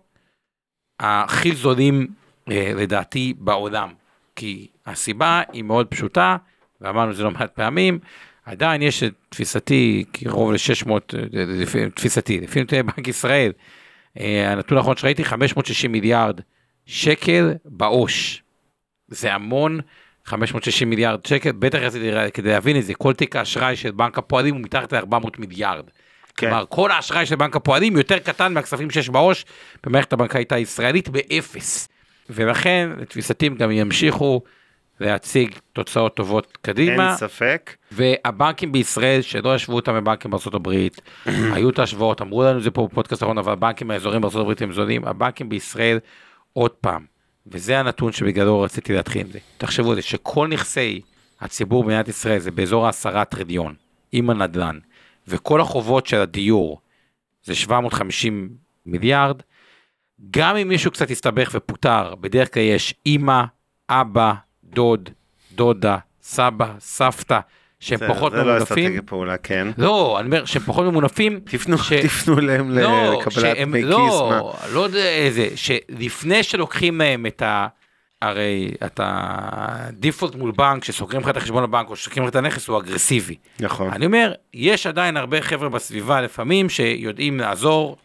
הכי זולים אה, לדעתי בעולם. כי הסיבה היא מאוד פשוטה, ואמרנו את זה לא מעט פעמים, עדיין יש תפיסתי קרוב ל-600, תפיסתי, לפי נתוני בנק ישראל, אה, הנתון האחרון שראיתי 560 מיליארד שקל בעו"ש. זה המון, 560 מיליארד שקל, בטח כדי להבין את זה, כל תיק האשראי של בנק הפועלים הוא מתחת ל-400 מיליארד. כן. כלומר, כל האשראי של בנק הפועלים יותר קטן מהכספים שיש בעו"ש במערכת הבנקאית הישראלית באפס. ולכן, לתפיסתי, הם גם ימשיכו להציג תוצאות טובות קדימה. אין ספק. והבנקים בישראל, שלא ישבו אותם בבנקים בארה"ב, היו את ההשוואות, אמרו לנו את זה פה בפודקאסט האחרון, אבל הבנקים האזורים בארה"ב הם זולים, הבנקים בישראל, עוד פעם, וזה הנתון שבגללו רציתי להתחיל עם זה. תחשבו על זה, שכל נכסי הציבור במדינת ישראל זה באזור העשרה טריליון, עם הנדל"ן, וכל החובות של הדיור זה 750 מיליארד, גם אם מישהו קצת הסתבך ופוטר, בדרך כלל יש אימא, אבא, דוד, דודה, סבא, סבתא, שהם זה, פחות זה ממונפים. זה לא אסטרטגיה פעולה, כן. לא, אני אומר שהם פחות ממונפים. תפנו, ש... תפנו להם לא, לקבלת דמי לא, כיס. לא, לא יודע איזה, שלפני שלוקחים מהם את ה... הרי אתה דיפולט מול בנק שסוגרים לך את החשבון לבנק או שסוגרים לך את הנכס הוא אגרסיבי. נכון. אני אומר, יש עדיין הרבה חבר'ה בסביבה לפעמים שיודעים לעזור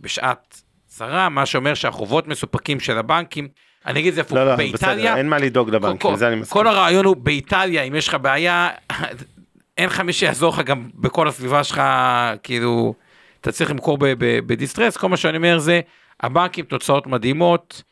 בשעת צרה, מה שאומר שהחובות מסופקים של הבנקים. אני אגיד את זה הפוך, לא, לא, באיטליה, בסדר, אין מה לדאוג לבנקים, זה אני מסכים. כל הרעיון הוא באיטליה, אם יש לך בעיה, אין לך מי שיעזור לך גם בכל הסביבה שלך, כאילו, אתה צריך למכור בדיסטרס, כל מה שאני אומר זה, הבנקים תוצאות מדהימות,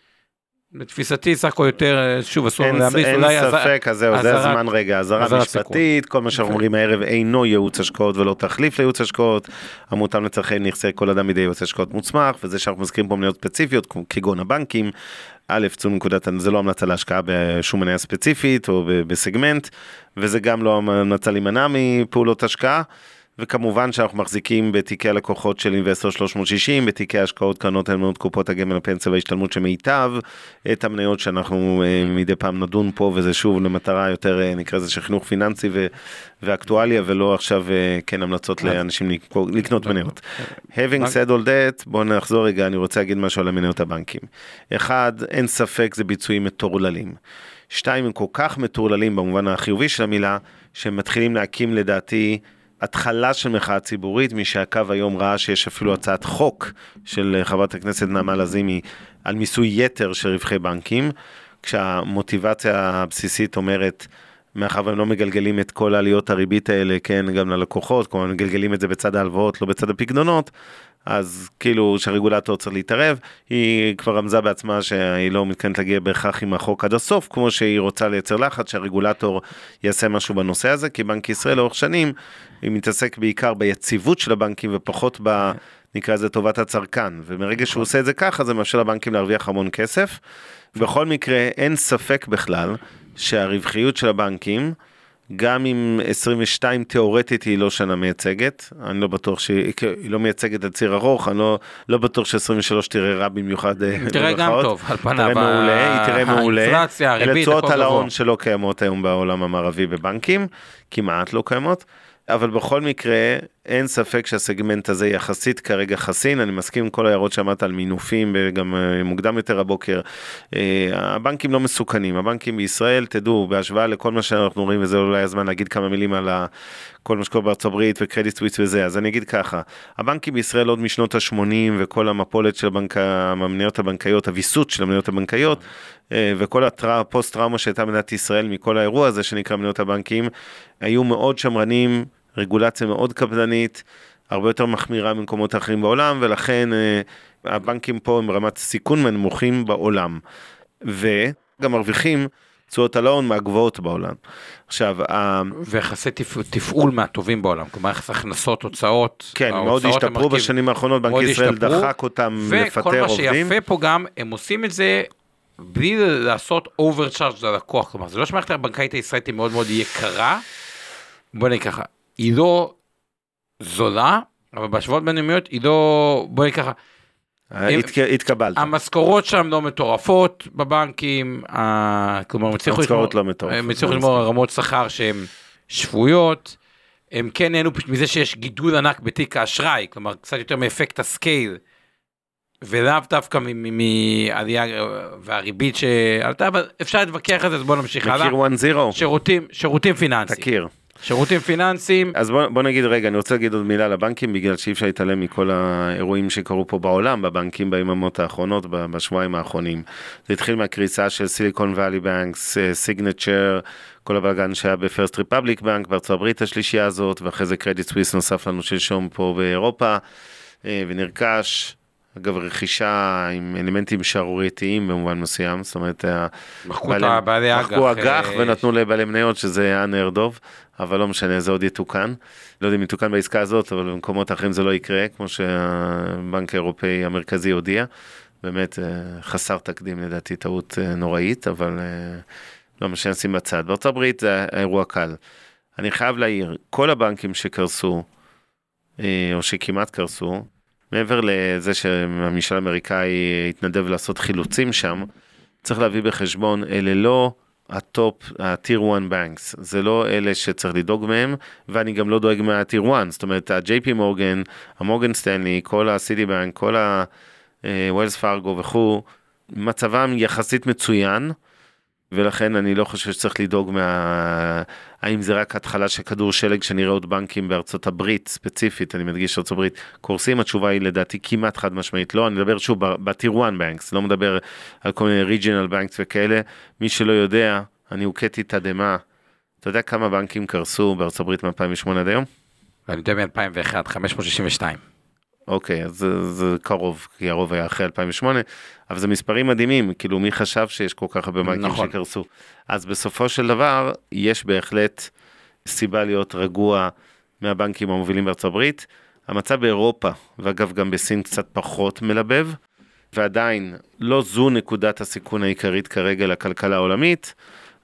לתפיסתי סך הכל יותר, שוב אסור להמליץ, אולי... אין ספק, אז זהו, זה הזמן רגע, אזהרה משפטית, כל מה שאנחנו אומרים הערב אינו ייעוץ השקעות ולא תחליף לייעוץ השקעות, המותאם לצרכי נכסי כל אדם בידי ייעוץ השקעות מוצמח, וזה שאנחנו מזכירים פה מניות ספציפיות, כגון הבנקים, א', צאו נקודת, זה לא המלצה להשקעה בשום מניה ספציפית או בסגמנט, וזה גם לא המלצה להימנע מפעולות השקעה. וכמובן שאנחנו מחזיקים בתיקי הלקוחות של אינבסטור 360, בתיקי השקעות קרנות הנאמנות קופות הגמל הפנסיה וההשתלמות שמיטב, את המניות שאנחנו uh, מדי פעם נדון פה, וזה שוב למטרה יותר uh, נקרא לזה של חינוך פיננסי ו- ואקטואליה, ולא עכשיו uh, כן המלצות לאנשים לקנות מניות. Having said all that, בואו נחזור רגע, אני רוצה להגיד משהו על המניות הבנקים. אחד, אין ספק זה ביצועים מטורללים. שתיים, הם כל כך מטורללים במובן החיובי של המילה, שהם מתחילים להקים לדעתי התחלה של מחאה ציבורית, מי שעקב היום ראה שיש אפילו הצעת חוק של חברת הכנסת נעמה לזימי על מיסוי יתר של רווחי בנקים, כשהמוטיבציה הבסיסית אומרת, מאחר והם לא מגלגלים את כל עליות הריבית האלה, כן, גם ללקוחות, כלומר מגלגלים את זה בצד ההלוואות, לא בצד הפקדונות, אז כאילו שהרגולטור צריך להתערב, היא כבר רמזה בעצמה שהיא לא מתכוונת להגיע בהכרח עם החוק עד הסוף, כמו שהיא רוצה לייצר לחץ שהרגולטור יעשה משהו בנושא הזה, כי בנק ישראל לאורך שנים, היא מתעסק בעיקר ביציבות של הבנקים ופחות ב... נקרא לזה טובת הצרכן, ומרגע שהוא עושה את זה ככה זה מאפשר לבנקים להרוויח המון כסף. בכל מקרה אין ספק בכלל שהרווחיות של הבנקים גם אם 22 תיאורטית היא לא שנה מייצגת, אני לא בטוח שהיא לא מייצגת את ציר ארוך, אני לא, לא בטוח ש-23 תראה רע במיוחד. אה, תראה גם טוב, על פניו. תראה מעולה, היא תראה מעולה. האינפלציה, הריבית, הכל גבוה. על ההון שלא קיימות היום בעולם המערבי בבנקים, כמעט לא קיימות, אבל בכל מקרה, אין ספק שהסגמנט הזה יחסית כרגע חסין, אני מסכים עם כל ההערות שאמרת על מינופים וגם אה, מוקדם יותר הבוקר. אה, הבנקים לא מסוכנים, הבנקים בישראל, תדעו, בהשוואה לכל מה שאנחנו רואים, וזה אולי הזמן להגיד כמה מילים על כל מה שקורה בארצות הברית וקרדיט סוויץ וזה, אז אני אגיד ככה, הבנקים בישראל עוד משנות ה-80 וכל המפולת של הבנק, המניות הבנקאיות, הוויסות של המניות הבנקאיות, אה, וכל הפוסט טראומה שהייתה מדינת ישראל מכל האירוע הזה שנקרא מניות הבנקים, היו מאוד שמרנים. רגולציה מאוד קפדנית, הרבה יותר מחמירה ממקומות אחרים בעולם, ולכן אה, הבנקים פה הם רמת סיכון מנמוכים בעולם. וגם מרוויחים תשואות על ההון מהגבוהות בעולם. עכשיו, ויחסי תפעול מהטובים בעולם, כלומר יחס הכנסות, הוצאות. כן, מאוד השתפרו המרכיב, בשנים האחרונות, בנק ישראל דחק אותם לפטר עובדים. וכל מה שיפה פה גם, הם עושים את זה בלי לעשות overcharge ללקוח, כלומר זה לא שמערכת הבנקאית הישראלית היא מאוד מאוד יקרה, בוא נגיד ככה, לא זולה, אבל בהשוואות בינלאומיות לא, בואי ככה. התקבלת. המשכורות שם לא מטורפות בבנקים, כלומר הם הצליחו לא לגמור רמות שכר שהן שפויות, הם כן נהנו מזה שיש גידול ענק בתיק האשראי, כלומר קצת יותר מאפקט ה scale, ולאו דווקא מעלייה והריבית שעלתה, אבל אפשר להתווכח על זה, אז בואו נמשיך הלאה. מכיר 1-0? שירותים, שירותים פיננסיים. תכיר. שירותים פיננסיים. אז בוא, בוא נגיד רגע, אני רוצה להגיד עוד מילה לבנקים, בגלל שאי אפשר להתעלם מכל האירועים שקרו פה בעולם, בבנקים ביממות האחרונות, בשבועיים האחרונים. זה התחיל מהקריסה של Silicon Valley Bank, Signature, כל הבלגן שהיה ב First Republic Bank בארצות הברית השלישייה הזאת, ואחרי זה קרדיט סוויס נוסף לנו שלשום פה באירופה, אה, ונרכש. אגב, רכישה עם אלמנטים שערורייתיים במובן מסוים, זאת אומרת, מחקו את הבעלי אג"ח, מחקו אג"ח אה, ונתנו לבעלי מניות, שזה היה unheard of, אבל לא משנה, זה עוד יתוקן. לא יודע אם יתוקן בעסקה הזאת, אבל במקומות אחרים זה לא יקרה, כמו שהבנק האירופאי המרכזי הודיע. באמת אה, חסר תקדים לדעתי, טעות אה, נוראית, אבל לא משנה, נשים בצד. בארצות הברית זה האירוע קל. אני חייב להעיר, כל הבנקים שקרסו, או שכמעט קרסו, מעבר לזה שהממשל האמריקאי התנדב לעשות חילוצים שם, צריך להביא בחשבון, אלה לא ה top, ה-Tier 1 Banks, זה לא אלה שצריך לדאוג מהם, ואני גם לא דואג מה-Tier 1, זאת אומרת ה-JP Morgan, המורגן סטנלי, כל ה-City Bank, כל ה-Wells Fargo וכו', מצבם יחסית מצוין. ולכן אני לא חושב שצריך לדאוג מה... האם זה רק התחלה של כדור שלג שנראה עוד בנקים בארצות הברית ספציפית, אני מדגיש ארצות הברית, קורסים, התשובה היא לדעתי כמעט חד משמעית לא, אני מדבר שוב בטיר 1 בנקס, לא מדבר על כל מיני ריג'ינל בנקס וכאלה, מי שלא יודע, אני הוכיתי תדהמה, אתה יודע כמה בנקים קרסו בארצות הברית מ-2008 עד היום? אני יודע מ-2001, 562. אוקיי, אז זה, זה קרוב, כי הרוב היה אחרי 2008, אבל זה מספרים מדהימים, כאילו מי חשב שיש כל כך הרבה בנקים נכון. שקרסו. אז בסופו של דבר, יש בהחלט סיבה להיות רגוע מהבנקים המובילים בארצות הברית. המצב באירופה, ואגב גם בסין קצת פחות מלבב, ועדיין לא זו נקודת הסיכון העיקרית כרגע לכלכלה העולמית.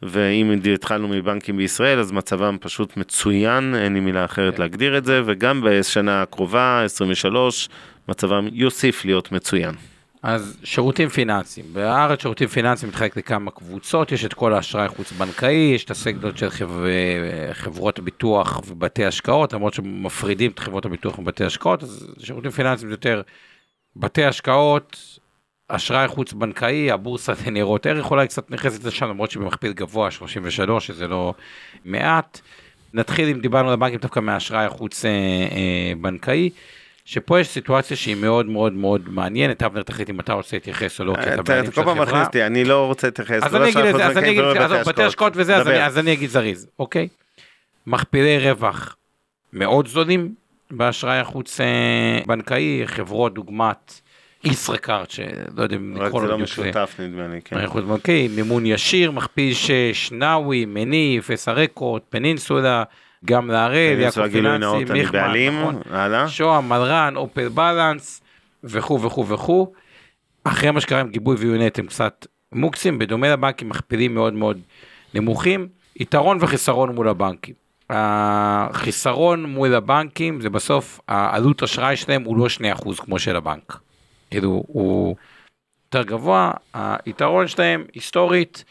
ואם התחלנו מבנקים בישראל, אז מצבם פשוט מצוין, אין לי מילה אחרת כן. להגדיר את זה, וגם בשנה הקרובה, 23, מצבם יוסיף להיות מצוין. אז שירותים פיננסיים, בארץ שירותים פיננסיים מתחלק לכמה קבוצות, יש את כל האשראי החוץ-בנקאי, יש את הסגדות של חב... חברות הביטוח ובתי השקעות, למרות שמפרידים את חברות הביטוח ובתי השקעות, אז שירותים פיננסיים זה יותר בתי השקעות, אשראי חוץ בנקאי, הבורסה לניירות ערך אולי קצת נכנסת לשם, למרות שבמכפיל גבוה 33, שזה לא מעט. נתחיל אם דיברנו על הבנקים דווקא מהאשראי החוץ אה, אה, בנקאי. שפה יש סיטואציה שהיא מאוד מאוד מאוד מעניינת, אבנר תחליט אם אתה רוצה להתייחס או לא, כי אתה בעלים של החברה. אתה כל פעם מכניס אותי, אני לא רוצה להתייחס. אז אני אגיד את זה, אז אני אגיד, בתי השקעות וזה, אז אני אגיד זריז, אוקיי? מכפילי רווח מאוד זולים באשראי החוץ אה, בנקאי, חברות דוגמת ישראכרט, שלא יודע אם לקרוא לו בדיוק. רק זה לא משותף נדמה לי, כן. בנקאי, מימון ישיר, מכפיש שנאווי, מניף, אסא רקורד, פנינסולה, גם להראל, יעקב פיננסי, מיכמן, נכון, שוהם, מלרן, אופל בלנס, וכו' וכו' וכו'. אחרי מה שקרה עם גיבוי ויונט הם קצת מוקסים, בדומה לבנקים מכפילים מאוד מאוד נמוכים, יתרון וחיסרון מול הבנקים. החיסרון מול הבנקים זה בסוף העלות אשראי שלהם הוא לא 2% כמו של הבנק. כאילו הוא יותר גבוה, היתרון שלהם היסטורית,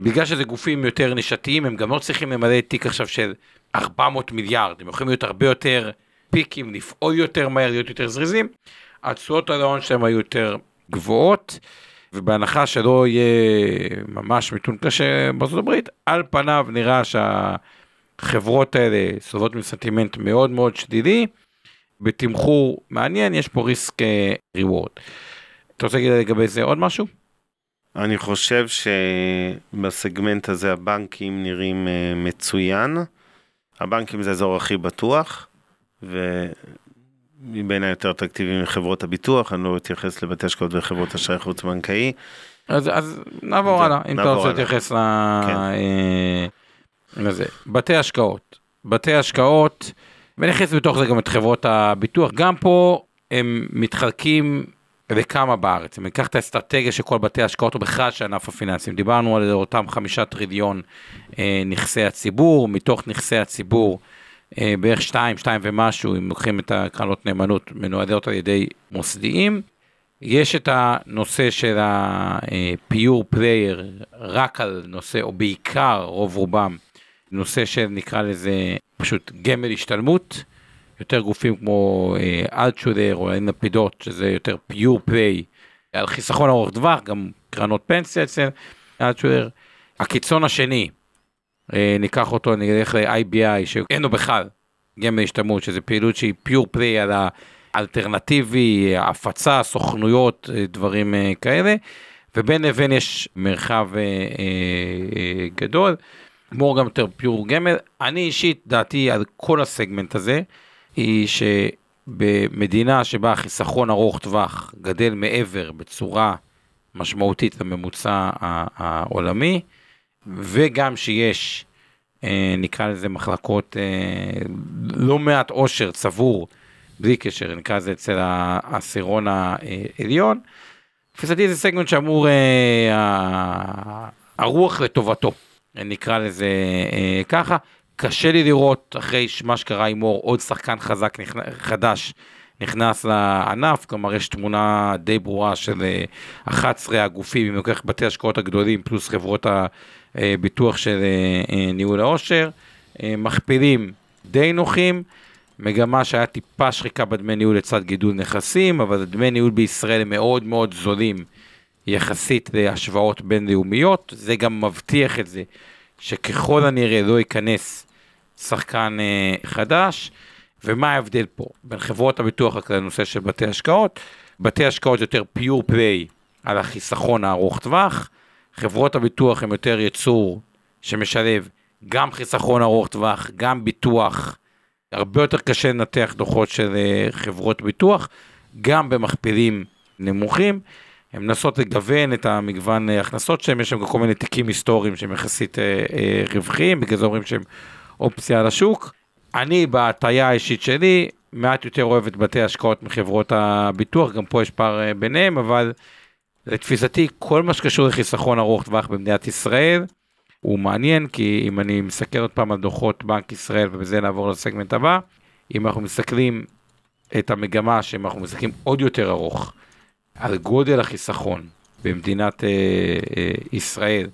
בגלל שזה גופים יותר נישתיים, הם גם לא צריכים למלא תיק עכשיו של 400 מיליארד, הם יכולים להיות הרבה יותר פיקים, לפעול יותר מהר, להיות יותר זריזים, התשואות על ההון שלהם היו יותר גבוהות, ובהנחה שלא יהיה ממש מיתון קשה בארצות הברית, על פניו נראה שהחברות האלה סובלות מסנטימנט מאוד מאוד שלילי, בתמחור מעניין, יש פה ריסק ריוורד. אתה רוצה להגיד לגבי זה עוד משהו? אני חושב שבסגמנט הזה הבנקים נראים אה, מצוין. הבנקים זה האזור הכי בטוח, ומבין היותר אטרקטיביים לחברות הביטוח, אני לא אתייחס לבתי השקעות וחברות אשראי חוץ בנקאי. אז, אז נעבור הלאה, אם אתה רוצה להתייחס. כן. אה, לזה. בתי השקעות. בתי השקעות, ונכנס בתוך זה גם את חברות הביטוח, גם פה הם מתחלקים וכמה בארץ. אם ניקח את האסטרטגיה של כל בתי ההשקעות, או בכלל של ענף הפיננסים, דיברנו על אותם חמישה טריליון אה, נכסי הציבור, מתוך נכסי הציבור, אה, בערך שתיים, שתיים ומשהו, אם לוקחים את הקרנות נאמנות, מנוהלות על ידי מוסדיים. יש את הנושא של ה-pure player, רק על נושא, או בעיקר, רוב רובם, נושא שנקרא לזה פשוט גמל השתלמות. יותר גופים כמו אלטשודר או אין לפידות שזה יותר פיור פליי על חיסכון ארוך טווח גם קרנות פנסיה אצל אלטשודר. הקיצון השני אה, ניקח אותו נלך ל-IBI שאין לו בכלל גמל השתלמות שזה פעילות שהיא פיור פליי על האלטרנטיבי הפצה סוכנויות אה, דברים אה, כאלה ובין לבין יש מרחב גדול. מור גם יותר פיור גמל אני אישית דעתי על כל הסגמנט הזה. היא שבמדינה שבה החיסכון ארוך טווח גדל מעבר בצורה משמעותית לממוצע העולמי, וגם שיש, אה, נקרא לזה מחלקות, אה, לא מעט עושר צבור, בלי קשר, נקרא לזה אצל העשירון העליון. תפיסתי זה סגמנט שאמור, אה, הרוח לטובתו, נקרא לזה ככה. קשה לי לראות אחרי מה שקרה עם אור עוד שחקן חזק חדש נכנס לענף, כלומר יש תמונה די ברורה של 11 אה, הגופים, אם לוקח בתי השקעות הגדולים פלוס חברות הביטוח של אה, אה, ניהול העושר, מכפילים די נוחים, מגמה שהיה טיפה שחיקה בדמי ניהול לצד גידול נכסים, אבל דמי ניהול בישראל הם מאוד מאוד זולים יחסית להשוואות בינלאומיות, זה גם מבטיח את זה שככל הנראה לא ייכנס שחקן אה, חדש. ומה ההבדל פה בין חברות הביטוח רק לנושא של בתי השקעות? בתי השקעות יותר פיור פליי על החיסכון הארוך טווח, חברות הביטוח הם יותר יצור שמשלב גם חיסכון ארוך טווח, גם ביטוח, הרבה יותר קשה לנתח דוחות של אה, חברות ביטוח, גם במכפילים נמוכים. הן מנסות לגוון את המגוון אה, הכנסות שלהם, יש שם כל מיני תיקים היסטוריים שהם יחסית אה, אה, רווחיים, בגלל זה אומרים שהם אופציה על השוק. אני בהטייה האישית שלי, מעט יותר אוהב את בתי ההשקעות מחברות הביטוח, גם פה יש פער ביניהם, אבל לתפיסתי כל מה שקשור לחיסכון ארוך טווח במדינת ישראל, הוא מעניין, כי אם אני מסתכל עוד פעם על דוחות בנק ישראל, ובזה נעבור לסגמנט הבא, אם אנחנו מסתכלים את המגמה שאם אנחנו מסתכלים עוד יותר ארוך, על גודל החיסכון במדינת אה, אה, ישראל.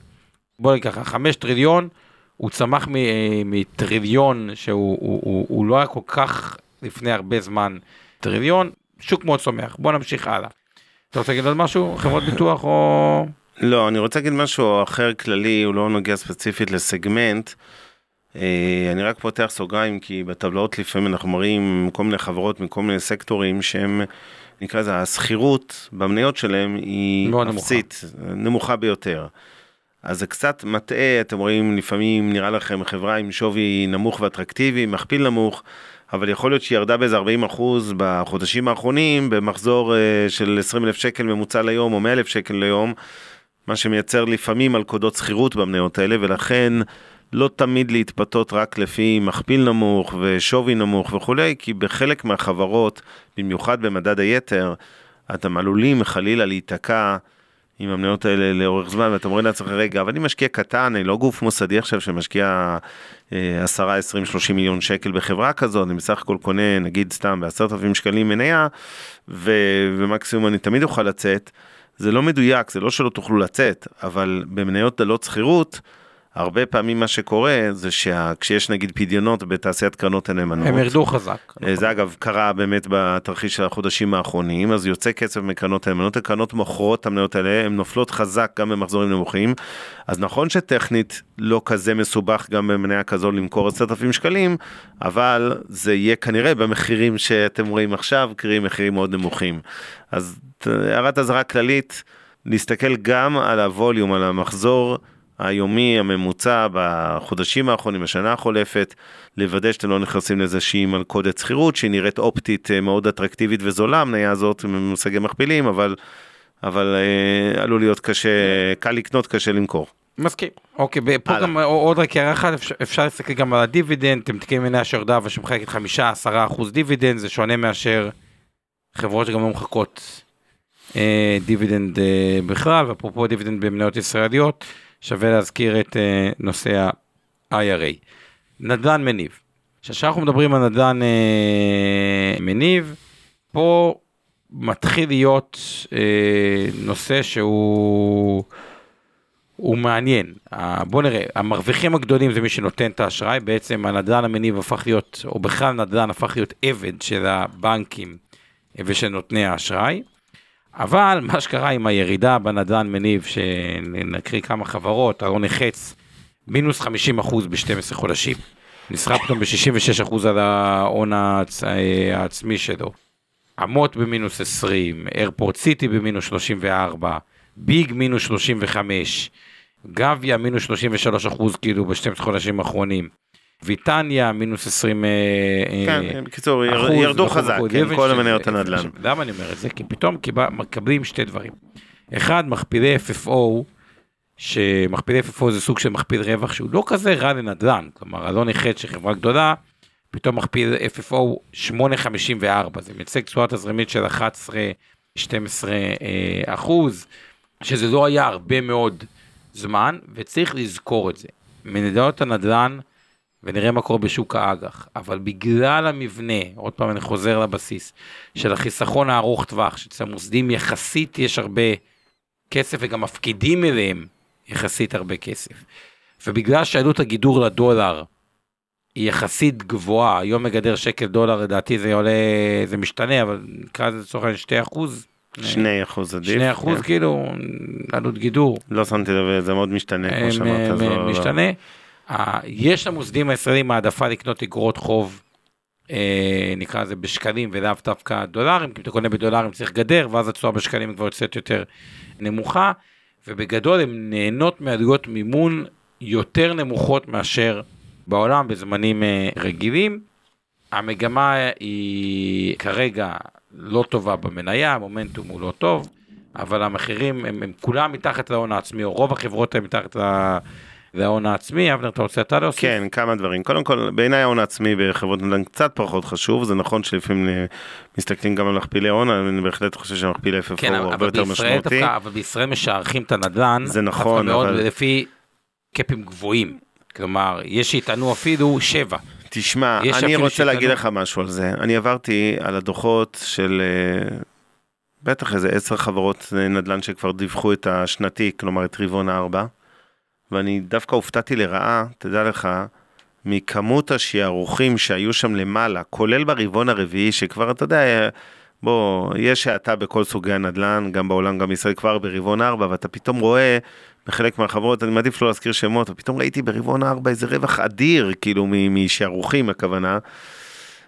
בוא ככה, חמש טריליון, הוא צמח אה, מטריליון שהוא הוא, הוא, הוא לא היה כל כך לפני הרבה זמן טריליון, שוק מאוד צומח. בוא נמשיך הלאה. אתה רוצה להגיד עוד משהו? חברות ביטוח או... לא, אני רוצה להגיד משהו אחר כללי, הוא לא נוגע ספציפית לסגמנט. אה, אני רק פותח סוגריים כי בטבלאות לפעמים אנחנו מראים כל מיני חברות מכל מיני סקטורים שהם נקרא לזה, השכירות במניות שלהם היא אפסית, נמוכה. נמוכה ביותר. אז זה קצת מטעה, אתם רואים, לפעמים נראה לכם חברה עם שווי נמוך ואטרקטיבי, מכפיל נמוך, אבל יכול להיות שהיא ירדה באיזה 40 אחוז בחודשים האחרונים, במחזור uh, של 20 אלף שקל ממוצע ליום או 100 אלף שקל ליום, מה שמייצר לפעמים מלכודות שכירות במניות האלה, ולכן לא תמיד להתפתות רק לפי מכפיל נמוך ושווי נמוך וכולי, כי בחלק מהחברות, במיוחד במדד היתר, אתם עלולים חלילה להיתקע עם המניות האלה לאורך זמן, ואתם אומרים לעצמכם, רגע, אבל אני משקיע קטן, אני לא גוף מוסדי עכשיו שמשקיע 10, 20, 30 מיליון שקל בחברה כזאת, אני בסך הכל קונה, נגיד סתם, ב-10,000 שקלים מניה, ו- ומקסימום אני תמיד אוכל לצאת. זה לא מדויק, זה לא שלא תוכלו לצאת, אבל במניות דלות שכירות, הרבה פעמים מה שקורה זה שכשיש נגיד פדיונות בתעשיית קרנות הנאמנות, הם ירדו חזק. אה, זה אגב קרה באמת בתרחיש של החודשים האחרונים, אז יוצא קצב מקרנות הנאמנות, הקרנות מוכרות את המניות האלה, הן נופלות חזק גם במחזורים נמוכים, אז נכון שטכנית לא כזה מסובך גם במניה כזו למכור 10,000 שקלים, אבל זה יהיה כנראה במחירים שאתם רואים עכשיו, קרי מחירים מאוד נמוכים. אז הערת אזהרה כללית, להסתכל גם על הווליום, על המחזור. היומי הממוצע בחודשים האחרונים, בשנה החולפת, לוודא שאתם לא נכנסים לאיזושהי מלכודת שכירות שהיא נראית אופטית אה, מאוד אטרקטיבית וזולה, המניה הזאת ממושגי מכפילים, אבל, אבל אה, עלול להיות קשה, קל לקנות, קשה למכור. מסכים. אוקיי, פה גם עוד רק הערה אחת, אפשר, אפשר להסתכל גם על הדיבידנד, אתם מחזיקים מניה שירדה חמישה, עשרה אחוז דיבידנד, זה שונה מאשר חברות שגם לא מחלקות אה, דיבידנד אה, בכלל, ואפרופו דיבידנד במניות ישראליות. שווה להזכיר את אה, נושא ה-IRA. נדל"ן מניב. כשאנחנו מדברים על נדל"ן אה, מניב, פה מתחיל להיות uh, נושא שהוא הוא מעניין. Uh, בוא נראה, המרוויחים הגדולים זה מי שנותן את האשראי, בעצם הנדל"ן המניב הפך להיות, או בכלל נדל"ן הפך להיות עבד של הבנקים ושל נותני האשראי. אבל מה שקרה עם הירידה בנדל"ן מניב, שנקריא כמה חברות, ארוני חץ, מינוס 50 אחוז ב-12 חודשים. נסחר פתאום ב-66 אחוז על ההון העצ... העצמי שלו. אמות במינוס 20, איירפורט סיטי במינוס 34, ביג מינוס 35, גביה מינוס 33 אחוז כאילו ב-12 חודשים האחרונים. ויטניה מינוס 20 אה, כן, אה, בקיצור ירדו חזק, כן, כל המניות הנדל"ן. למה אני אומר את זה? כי פתאום מקבלים שתי דברים. אחד, מכפילי FFO, שמכפילי FFO זה סוג של מכפיל רווח שהוא לא כזה רע לנדל"ן, כלומר אלון החטא שחברה גדולה, פתאום מכפיל FFO 8.54, זה מייצג תשואה תזרימית של 11-12 אה, אחוז, שזה לא היה הרבה מאוד זמן, וצריך לזכור את זה. מניות הנדל"ן, ונראה מה קורה בשוק האג"ח, אבל בגלל המבנה, עוד פעם אני חוזר לבסיס, של החיסכון הארוך טווח, שאצל המוסדים יחסית יש הרבה כסף וגם מפקידים אליהם יחסית הרבה כסף. ובגלל שעלות הגידור לדולר היא יחסית גבוהה, היום מגדר שקל דולר לדעתי זה עולה, זה משתנה, אבל נקרא לזה לצורך העניין 2 אחוז. 2 אחוז עדיף. 2 אחוז כן. כאילו, עלות גידור. לא שמתי לב, זה מאוד משתנה, כמו שאמרת. לא- משתנה. לא... יש למוסדים הישראלים העדפה לקנות אגרות חוב, אה, נקרא לזה בשקלים ולאו דווקא דולרים, כי אם אתה קונה בדולרים צריך גדר, ואז התשואה בשקלים כבר יוצאת יותר נמוכה, ובגדול הן נהנות מעלויות מימון יותר נמוכות מאשר בעולם בזמנים אה, רגילים. המגמה היא כרגע לא טובה במניה, המומנטום הוא לא טוב, אבל המחירים הם, הם כולם מתחת להון העצמי, או רוב החברות הן מתחת ל... וההון העצמי, אבנר, אתה רוצה אתה להוסיף? כן, כמה דברים. קודם כל, בעיניי ההון העצמי בחברות נדל"ן קצת פחות חשוב, זה נכון שלפעמים אה, מסתכלים גם על מכפילי הון, אני בהחלט חושב שהמכפיל FFO כן, הוא הרבה יותר משמעותי. דווקא, אבל בישראל משערכים את הנדל"ן, זה נכון, מאוד אבל... לפי קאפים גבוהים. כלומר, יש שיטענו אפילו שבע. תשמע, אני רוצה להגיד לך משהו על זה. אני עברתי על הדוחות של אה, בטח איזה עשר חברות נדל"ן שכבר דיווחו את השנתי, כלומר את רבעון הארבע. ואני דווקא הופתעתי לרעה, תדע לך, מכמות השערוכים שהיו שם למעלה, כולל ברבעון הרביעי, שכבר, אתה יודע, בוא, יש האטה בכל סוגי הנדל"ן, גם בעולם, גם בישראל כבר ברבעון ארבע, ואתה פתאום רואה בחלק מהחברות, אני מעדיף לא להזכיר שמות, ופתאום ראיתי ברבעון ארבע איזה רווח אדיר, כאילו, משערוכים הכוונה.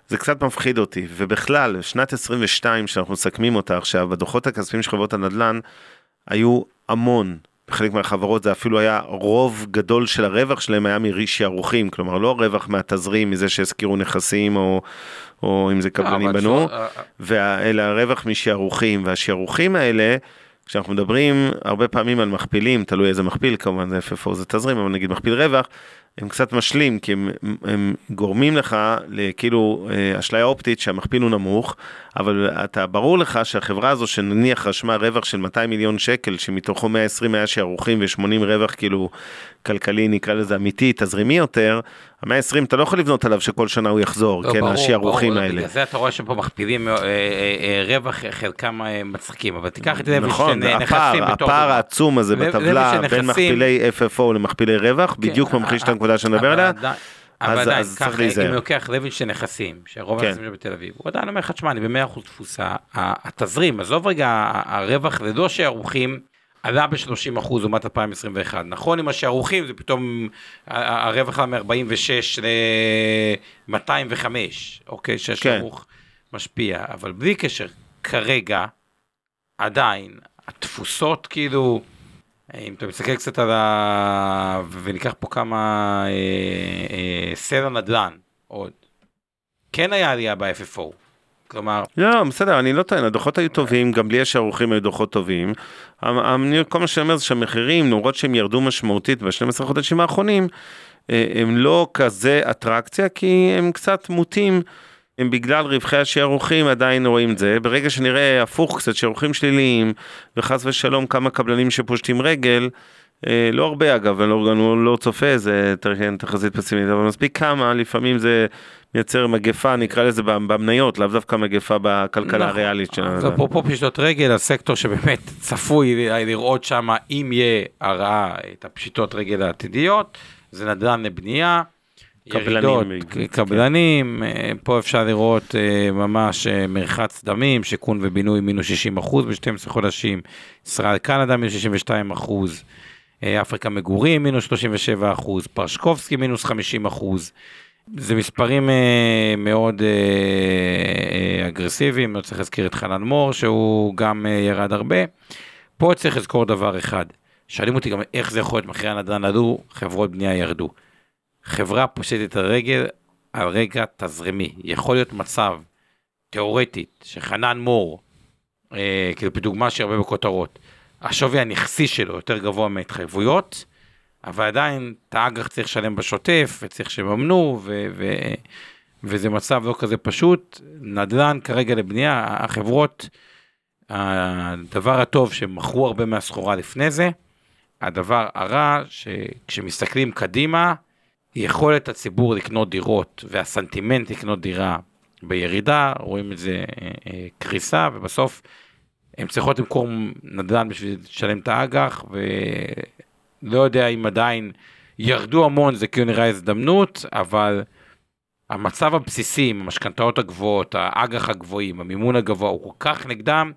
זה קצת מפחיד אותי, ובכלל, שנת 22 שאנחנו מסכמים אותה עכשיו, בדוחות הכספיים של חברות הנדל"ן, היו המון בחלק מהחברות זה אפילו היה רוב גדול של הרווח שלהם היה משערוכים, כלומר לא רווח מהתזרים, מזה שהזכירו נכסים או, או אם זה קבלנים אה, בנו, אה, אלא הרווח משערוכים, והשערוכים האלה, כשאנחנו מדברים הרבה פעמים על מכפילים, תלוי איזה מכפיל, כמובן זה FFO זה תזרים, אבל נגיד מכפיל רווח, הם קצת משלים, כי הם, הם גורמים לך לכאילו אה, אשליה אופטית שהמכפיל הוא נמוך, אבל אתה, ברור לך שהחברה הזו שנניח רשמה רווח של 200 מיליון שקל, שמתוכו 120 היה שערוכים ו-80 רווח כאילו כלכלי, נקרא לזה אמיתי, תזרימי יותר, ה-120 אתה לא יכול לבנות עליו שכל שנה הוא יחזור, לא, כן, ברור, האלה. בגלל זה אתה רואה שפה מכפילים אה, אה, אה, רווח, חלקם מצחיקים, אבל תיקח את לוי נכון, הפער, הפער. העצום הזה בטבלה בין מכפילי FFO למכפילי רווח, בדיוק כן, ממחיש את הנקודה שנדבר אבל עליה. אבל עדיין, אז להיזהר. אם לוקח לוינשטיין נכסים, שרוב כן. הנכסים בתל אביב, הוא עדיין אומר לך, תשמע, אני ב-100% תפוסה, ה- התזרים, עזוב רגע, הרווח, זה לא שערוכים, עלה ב-30% לעומת 2021, נכון עם השערוכים, זה פתאום, הרווח עלה מ-46 ל-205, אוקיי, שהשערוך משפיע, אבל בלי קשר, כרגע, עדיין, התפוסות כאילו, אם אתה מסתכל קצת על ה... וניקח פה כמה אה, אה, סלע נדל"ן עוד, כן היה עלייה ב-FFO. כלומר, לא, בסדר, אני לא טוען, הדוחות היו טובים, גם בלי השערוכים היו דוחות טובים. המ- המ- כל מה שאני אומר זה שהמחירים, למרות שהם ירדו משמעותית ב-12 חודשים האחרונים, אה, הם לא כזה אטרקציה, כי הם קצת מוטים, הם בגלל רווחי השערוכים עדיין רואים את זה. ברגע שנראה הפוך קצת, שערוכים שליליים, וחס ושלום כמה קבלנים שפושטים רגל, אה, לא הרבה אגב, אני לא, אני לא צופה, זה כן, תחזית פסימית, אבל מספיק כמה, לפעמים זה מייצר מגפה, נקרא לזה במניות, לאו דווקא מגפה בכלכלה נכון. הריאלית שלנו. אז אפרופו פשיטות רגל, הסקטור שבאמת צפוי לראות שם, אם יהיה הרעה, את הפשיטות רגל העתידיות, זה נדל"ן לבנייה. קבלנים, כן. קבלנים, אה, פה אפשר לראות אה, ממש אה, מרחץ דמים, שיכון ובינוי מינוס 60 אחוז ב-12 חודשים, ישראל קנדה מינוס 62 אחוז, אפריקה מגורים מינוס 37 אחוז, פרשקובסקי מינוס 50 אחוז. זה מספרים מאוד אגרסיביים, לא צריך להזכיר את חנן מור שהוא גם ירד הרבה. פה צריך לזכור דבר אחד, שואלים אותי גם איך זה יכול להיות מחירי הנדל"ן עלו, חברות בנייה ירדו. חברה פושטת את הרגל על רגע תזרימי. יכול להיות מצב, תיאורטית, שחנן מור, אה, כאילו בדוגמה שהרבה בכותרות, השווי הנכסי שלו יותר גבוה מההתחייבויות, אבל עדיין את האג"ח צריך לשלם בשוטף, וצריך שיממנו, ו- ו- וזה מצב לא כזה פשוט. נדל"ן כרגע לבנייה, החברות, הדבר הטוב שהם מכרו הרבה מהסחורה לפני זה, הדבר הרע שכשמסתכלים קדימה, יכולת הציבור לקנות דירות והסנטימנט לקנות דירה בירידה, רואים את זה אה, אה, קריסה, ובסוף הם צריכות למכור נדל"ן בשביל לשלם את האג"ח, ולא יודע אם עדיין ירדו המון, זה כאילו נראה הזדמנות, אבל המצב הבסיסי עם המשכנתאות הגבוהות, האג"ח הגבוהים, המימון הגבוה, הוא כל כך נגדם,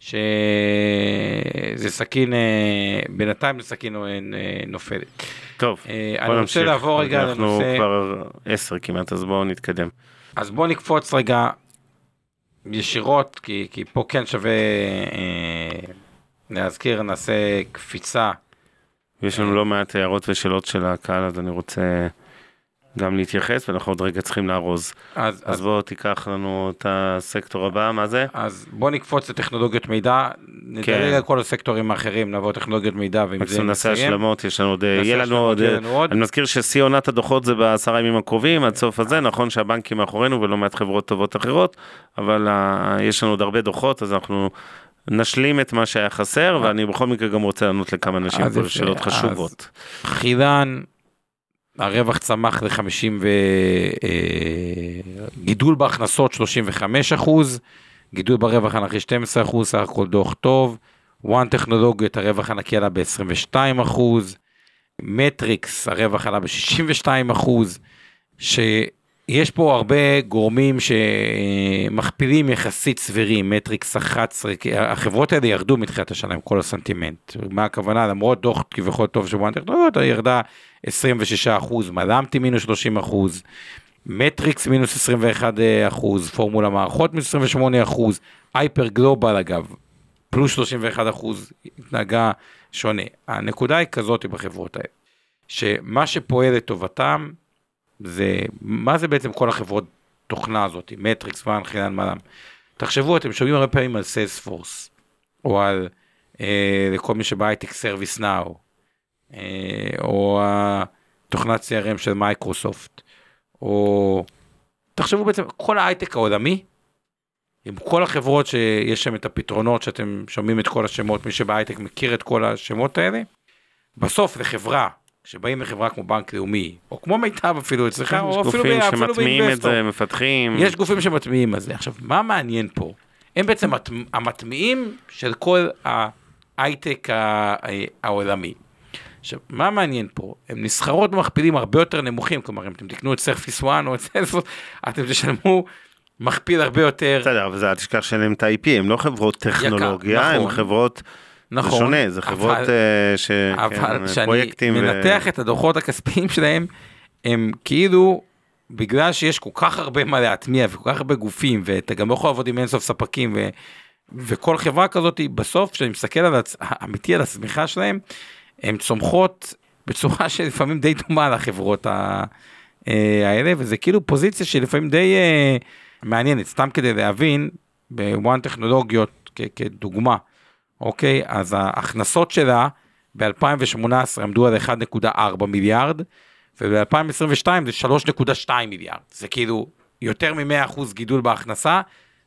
שזה סכין, אה, בינתיים זה סכין אה, נופלת. טוב, אה, בוא אני רוצה נמשיך. לעבור רגע אנחנו לנושא, כבר עשר כמעט, אז בואו נתקדם. אז בואו נקפוץ רגע ישירות, כי, כי פה כן שווה אה, להזכיר, נעשה קפיצה. יש לנו לא מעט הערות ושאלות של הקהל, אז אני רוצה גם להתייחס, ואנחנו עוד רגע צריכים לארוז. אז, אז אז, בואו תיקח לנו את הסקטור הבא, מה זה? אז בואו נקפוץ לטכנולוגיות מידע, נדלג כן. על כל הסקטורים האחרים, נעבור טכנולוגיות מידע, ועם זה נעשה. השלמות, יש לנו עוד, נעשה יהיה לנו עוד, לנו עוד. אני מזכיר ששיא עונת הדוחות זה בעשרה ימים הקרובים, עד סוף הזה, נכון שהבנקים מאחורינו ולא מעט חברות טובות אחרות, אבל אה, יש לנו עוד הרבה דוחות, אז אנחנו נשלים את מה שהיה חסר, ואני בכל מקרה גם רוצה לענות לכמה אנשים פה שאלות חשובות. חידן, הרווח צמח ל-50 ו... אה, גידול בהכנסות 35 אחוז, גידול ברווח הנקי 12 אחוז, סך הכל דוח טוב. וואן טכנולוגיות, הרווח הנקי עלה ב-22 אחוז. מטריקס, הרווח עלה ב-62 אחוז. שיש פה הרבה גורמים שמכפילים יחסית סבירים, מטריקס 11, כי החברות האלה ירדו מתחילת השנה עם כל הסנטימנט. מה הכוונה? למרות דוח כביכול טוב של וואן טכנולוגיות, ירדה 26 אחוז, מלם תים מינוס 30 אחוז, מטריקס מינוס 21 אחוז, פורמולה מערכות מינוס 28 אחוז, הייפר גלובל אגב, פלוס 31 אחוז, התנהגה שונה. הנקודה היא כזאת בחברות האלה, שמה שפועל לטובתם, זה, מה זה בעצם כל החברות תוכנה הזאת, מטריקס, וואן, חילן, מלם. תחשבו, אתם שומעים הרבה פעמים על Salesforce, או על, אה, לכל מי שבהייטק ServiceNow, אה, או התוכנה תוכנת CRM של מייקרוסופט, או תחשבו בעצם, כל ההייטק העולמי, עם כל החברות שיש שם את הפתרונות שאתם שומעים את כל השמות, מי שבהייטק מכיר את כל השמות האלה, בסוף לחברה, כשבאים לחברה כמו בנק לאומי, או כמו מיטב אפילו אצלך, יש או אפילו גופים ב- אפילו שמטמיעים את באינבסטור. זה, מפתחים. יש גופים שמטמיעים את זה. עכשיו, מה מעניין פה? הם בעצם המטמיעים של כל ההייטק העולמי. עכשיו, מה מעניין פה? הם נסחרות במכפילים הרבה יותר נמוכים, כלומר, אם אתם תקנו את ServiceNow או את Salesforce, אתם תשלמו מכפיל הרבה יותר, בסדר, אבל אל תשכח שאין להם את ה-IP, הם לא חברות טכנולוגיה, הם נכון. חברות, זה נכון, שונה, זה חברות אבל- אה, ש... אבל כן, כשאני פרויקטים ו- מנתח את הדוחות הכספיים שלהם, הם כאילו, בגלל שיש כל כך הרבה מה להטמיע וכל כך הרבה גופים, ואתה גם לא יכול לעבוד עם אינסוף ספקים, ו, וכל חברה כזאת, בסוף, כשאני מסתכל על הצ... אמיתי על הצמיחה שלהם, הן צומחות בצורה שלפעמים די דומה לחברות ה... אה, האלה, וזה כאילו פוזיציה שלפעמים די אה, מעניינת, סתם כדי להבין, בוואן טכנולוגיות כ- כדוגמה, אוקיי? אז ההכנסות שלה ב-2018 עמדו על 1.4 מיליארד, וב-2022 זה 3.2 מיליארד. זה כאילו יותר מ-100% גידול בהכנסה.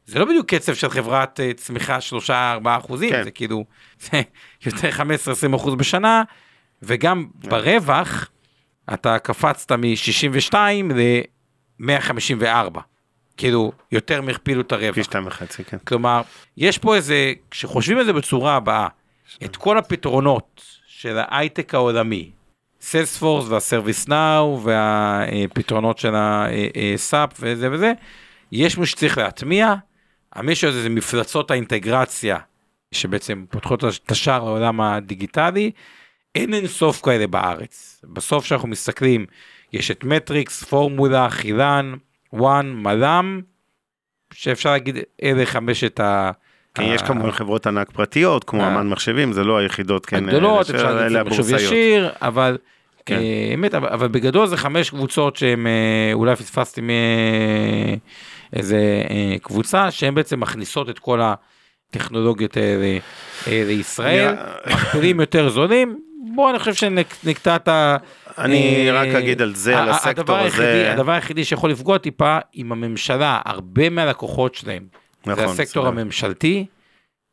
זה לא בדיוק קצב של חברת אה, צמיחה 3-4 אחוזים, כן. זה כאילו זה יותר 15-20 אחוז בשנה, וגם ברווח אתה קפצת מ-62 ל-154. כאילו, יותר מהכפילו את הרווח. פי שתיים וחצי, כן. כלומר, יש פה איזה, כשחושבים על זה בצורה הבאה, את כל הפתרונות של ההייטק העולמי, סיילספורס והסרוויס נאו והפתרונות של הסאפ וזה וזה, יש מישהו שצריך להטמיע, המישהו הזה זה מפלצות האינטגרציה שבעצם פותחות את השער לעולם הדיגיטלי, אין אין סוף כאלה בארץ. בסוף כשאנחנו מסתכלים, יש את מטריקס, פורמולה, חילן, וואן, מלאם, שאפשר להגיד אלה חמשת ה... כן, יש כמובן חברות ענק פרטיות, כמו אה. אמן מחשבים, זה לא היחידות, כן, הגדולות, אלה אפשר להגיד זה הבורסאיות. ישיר, אבל כן. אה, האמת, אבל, אבל בגדול זה חמש קבוצות שהם, אה, אולי פספסתי אה, איזה אה, קבוצה, שהן בעצם מכניסות את כל הטכנולוגיות האלה אה, לישראל, מכפילים יותר זולים. בוא, אני חושב שנקטע את ה... אני אה, רק אגיד על זה, על ה- הסקטור הזה. הדבר היחידי שיכול לפגוע טיפה עם הממשלה, הרבה מהלקוחות שלהם, זה נכון, הסקטור. הממשלתי,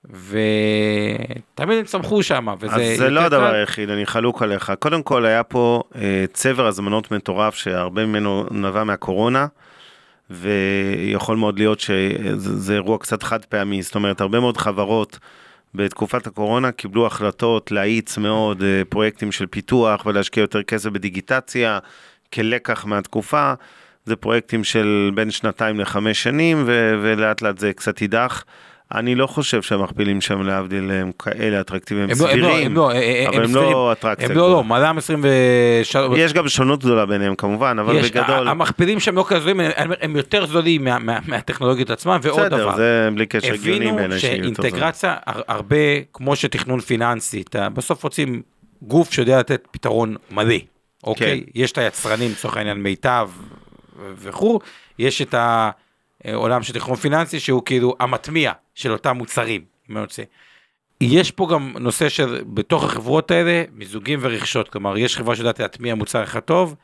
ותמיד הם צמחו שם, וזה אז זה לא הדבר. היחיד, אני חלוק עליך. קודם כל היה פה אה, צבר הזמנות מטורף שהרבה ממנו נבע מהקורונה, ויכול מאוד להיות שזה זה אירוע קצת חד פעמי, זאת אומרת הרבה מאוד חברות בתקופת הקורונה קיבלו החלטות להאיץ מאוד אה, פרויקטים של פיתוח ולהשקיע יותר כסף בדיגיטציה כלקח מהתקופה. זה פרויקטים של בין שנתיים לחמש שנים ו- ולאט לאט זה קצת יידח. אני לא חושב שהמכפילים שם להבדיל הם כאלה אטרקטיביים, הם לא- לא- סבירים, לא, אה, אבל הם. לא אטרקציה. הם לא, לא. מל"ם 23, יש גם שונות גדולה ביניהם כמובן, אבל בגדול, ה- המכפילים שהם לא כזה זולים, הם- יותר זולים מה- מה- מהטכנולוגיות עצמם, ועוד בסדר, דבר. זה בלי קשר הגיוני בעיניי שיהיה יותר. שאינטגרציה הר- הרבה כמו שתכנון פיננסי בסוף רוצים גוף שיודע לתת פתרון מלא אוקיי כן. יש את היצרנים לצורך העניין מיטב וכו' יש את העולם של תכנון פיננסי שהוא כאילו המטמיע של אותם מוצרים. יש פה גם נושא של בתוך החברות האלה מיזוגים ורכישות כלומר יש חברה שיודעת להטמיע מוצר אחד טוב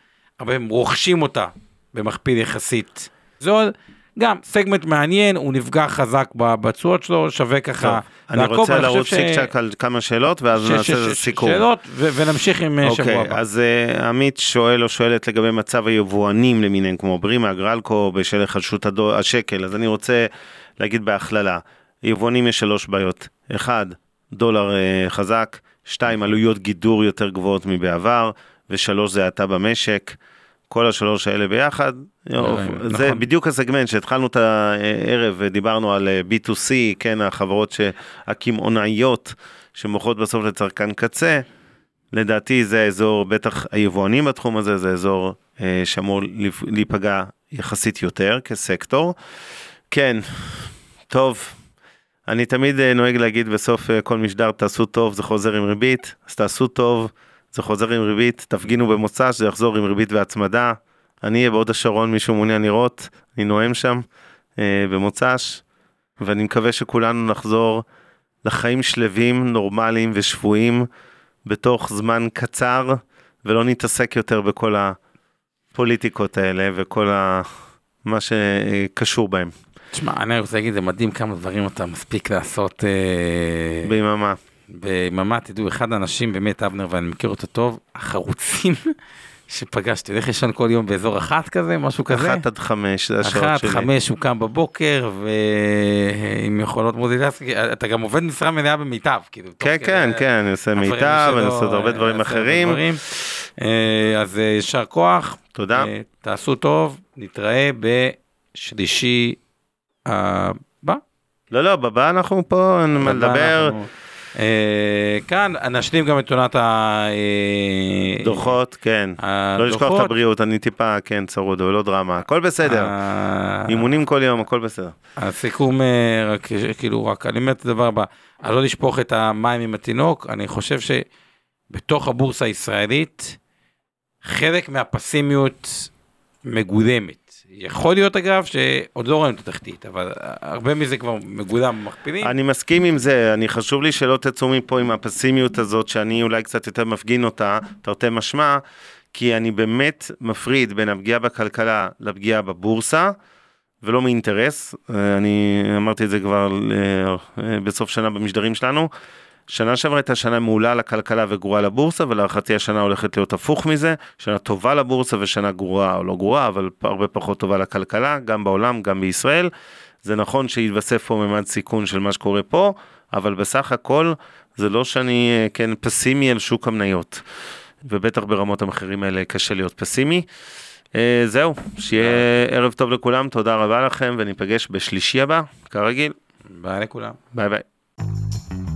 הרבה הם רוכשים אותה במכפיל יחסית זול. גם סגמנט מעניין הוא נפגע חזק בתשואות שלו שווה טוב, ככה. אני לעקוב, רוצה אני חושב לרוץ ש- צ'אק על כמה שאלות ואז ש- נעשה ש- סיכום. שאלות ו- ונמשיך עם אה, שבוע אוקיי, הבא. אז אה, עמית שואל או שואלת לגבי מצב היבואנים למיניהם כמו ברימה, גרלקו, בשל היחלשות הדו- השקל, אז אני רוצה להגיד בהכללה, יבואנים יש שלוש בעיות, אחד, דולר אה, חזק, שתיים, עלויות גידור יותר גבוהות מבעבר, ושלוש, זה האטה במשק. כל השלוש האלה ביחד, יופ, נכון. זה בדיוק הסגמנט שהתחלנו את הערב ודיברנו על אה, B2C, כן, החברות הקמעונאיות שמוכרות בסוף לצרכן קצה, לדעתי זה האזור, בטח היבואנים בתחום הזה, זה אזור אה, שאמור להיפגע יחסית יותר כסקטור. כן, טוב, אני תמיד אה, נוהג להגיד בסוף אה, כל משדר תעשו טוב, זה חוזר עם ריבית, אז תעשו טוב, זה חוזר עם ריבית, תפגינו במוצ"ש, זה יחזור עם ריבית והצמדה. אני אהיה בהוד השרון, מישהו מעוניין לראות, אני נואם שם אה, במוצ"ש, ואני מקווה שכולנו נחזור לחיים שלווים, נורמליים ושפויים בתוך זמן קצר, ולא נתעסק יותר בכל הפוליטיקות האלה וכל ה... מה שקשור בהם. תשמע, אני רוצה להגיד, זה מדהים כמה דברים אתה מספיק לעשות אה, ביממה. ביממה. תדעו, אחד האנשים, באמת, אבנר, ואני מכיר אותו טוב, החרוצים שפגשתי, הולך לישון כל יום באזור אחת כזה, משהו כזה. אחת עד חמש, זה השעות אחת, שלי. חמש, הוא קם בבוקר, ועם יכולות מודיטציה, אתה גם עובד משרה מלאה במיטב, כאילו. כן, כדי כן, כן, אני עושה מיטב, אני עושה עוד הרבה אה, דברים עושה אחרים. דברים. אה, אז אה, יישר כוח. תודה. אה, תעשו טוב, נתראה בשלישי הבא. לא, לא, בבא אנחנו פה, אין מה לדבר. אנחנו, אה, כאן נשלים גם את עונת דוחות, כן. לא לשכוח את. הבריאות, אני טיפה, כן, צרוד, אבל לא דרמה. הכל בסדר. אה, אימונים כל יום, הכל בסדר. הסיכום, אה, רק, כאילו, רק אני אומר את הדבר הבא, על לא לשפוך את המים עם התינוק, אני חושב שבתוך הבורסה הישראלית, חלק מהפסימיות מגולמת. יכול להיות אגב שעוד לא רואים את התחתית, אבל הרבה מזה כבר מגולם במכפילים. אני מסכים עם זה, אני חשוב לי שלא תצאו מפה עם הפסימיות הזאת, שאני אולי קצת יותר מפגין אותה, תרתי משמע, כי אני באמת מפריד בין הפגיעה בכלכלה לפגיעה בבורסה, ולא מאינטרס, אה, אני אמרתי את זה כבר אה, בסוף שנה במשדרים שלנו. שנה שעברה הייתה שנה מעולה לכלכלה וגרועה לבורסה, ולהערכתי השנה הולכת להיות הפוך מזה, שנה טובה לבורסה ושנה גרועה או לא גרועה, אבל הרבה פחות טובה לכלכלה, גם בעולם, גם בישראל. זה נכון שיתווסף פה ממד סיכון של מה שקורה פה, אבל בסך הכל זה לא שאני אה, כן פסימי על שוק המניות. ובטח ברמות המחירים האלה קשה להיות פסימי. אה, זהו, שיהיה ערב טוב לכולם, תודה רבה לכם, וניפגש בשלישי הבא, כרגיל. ביי לכולם. ביי ביי.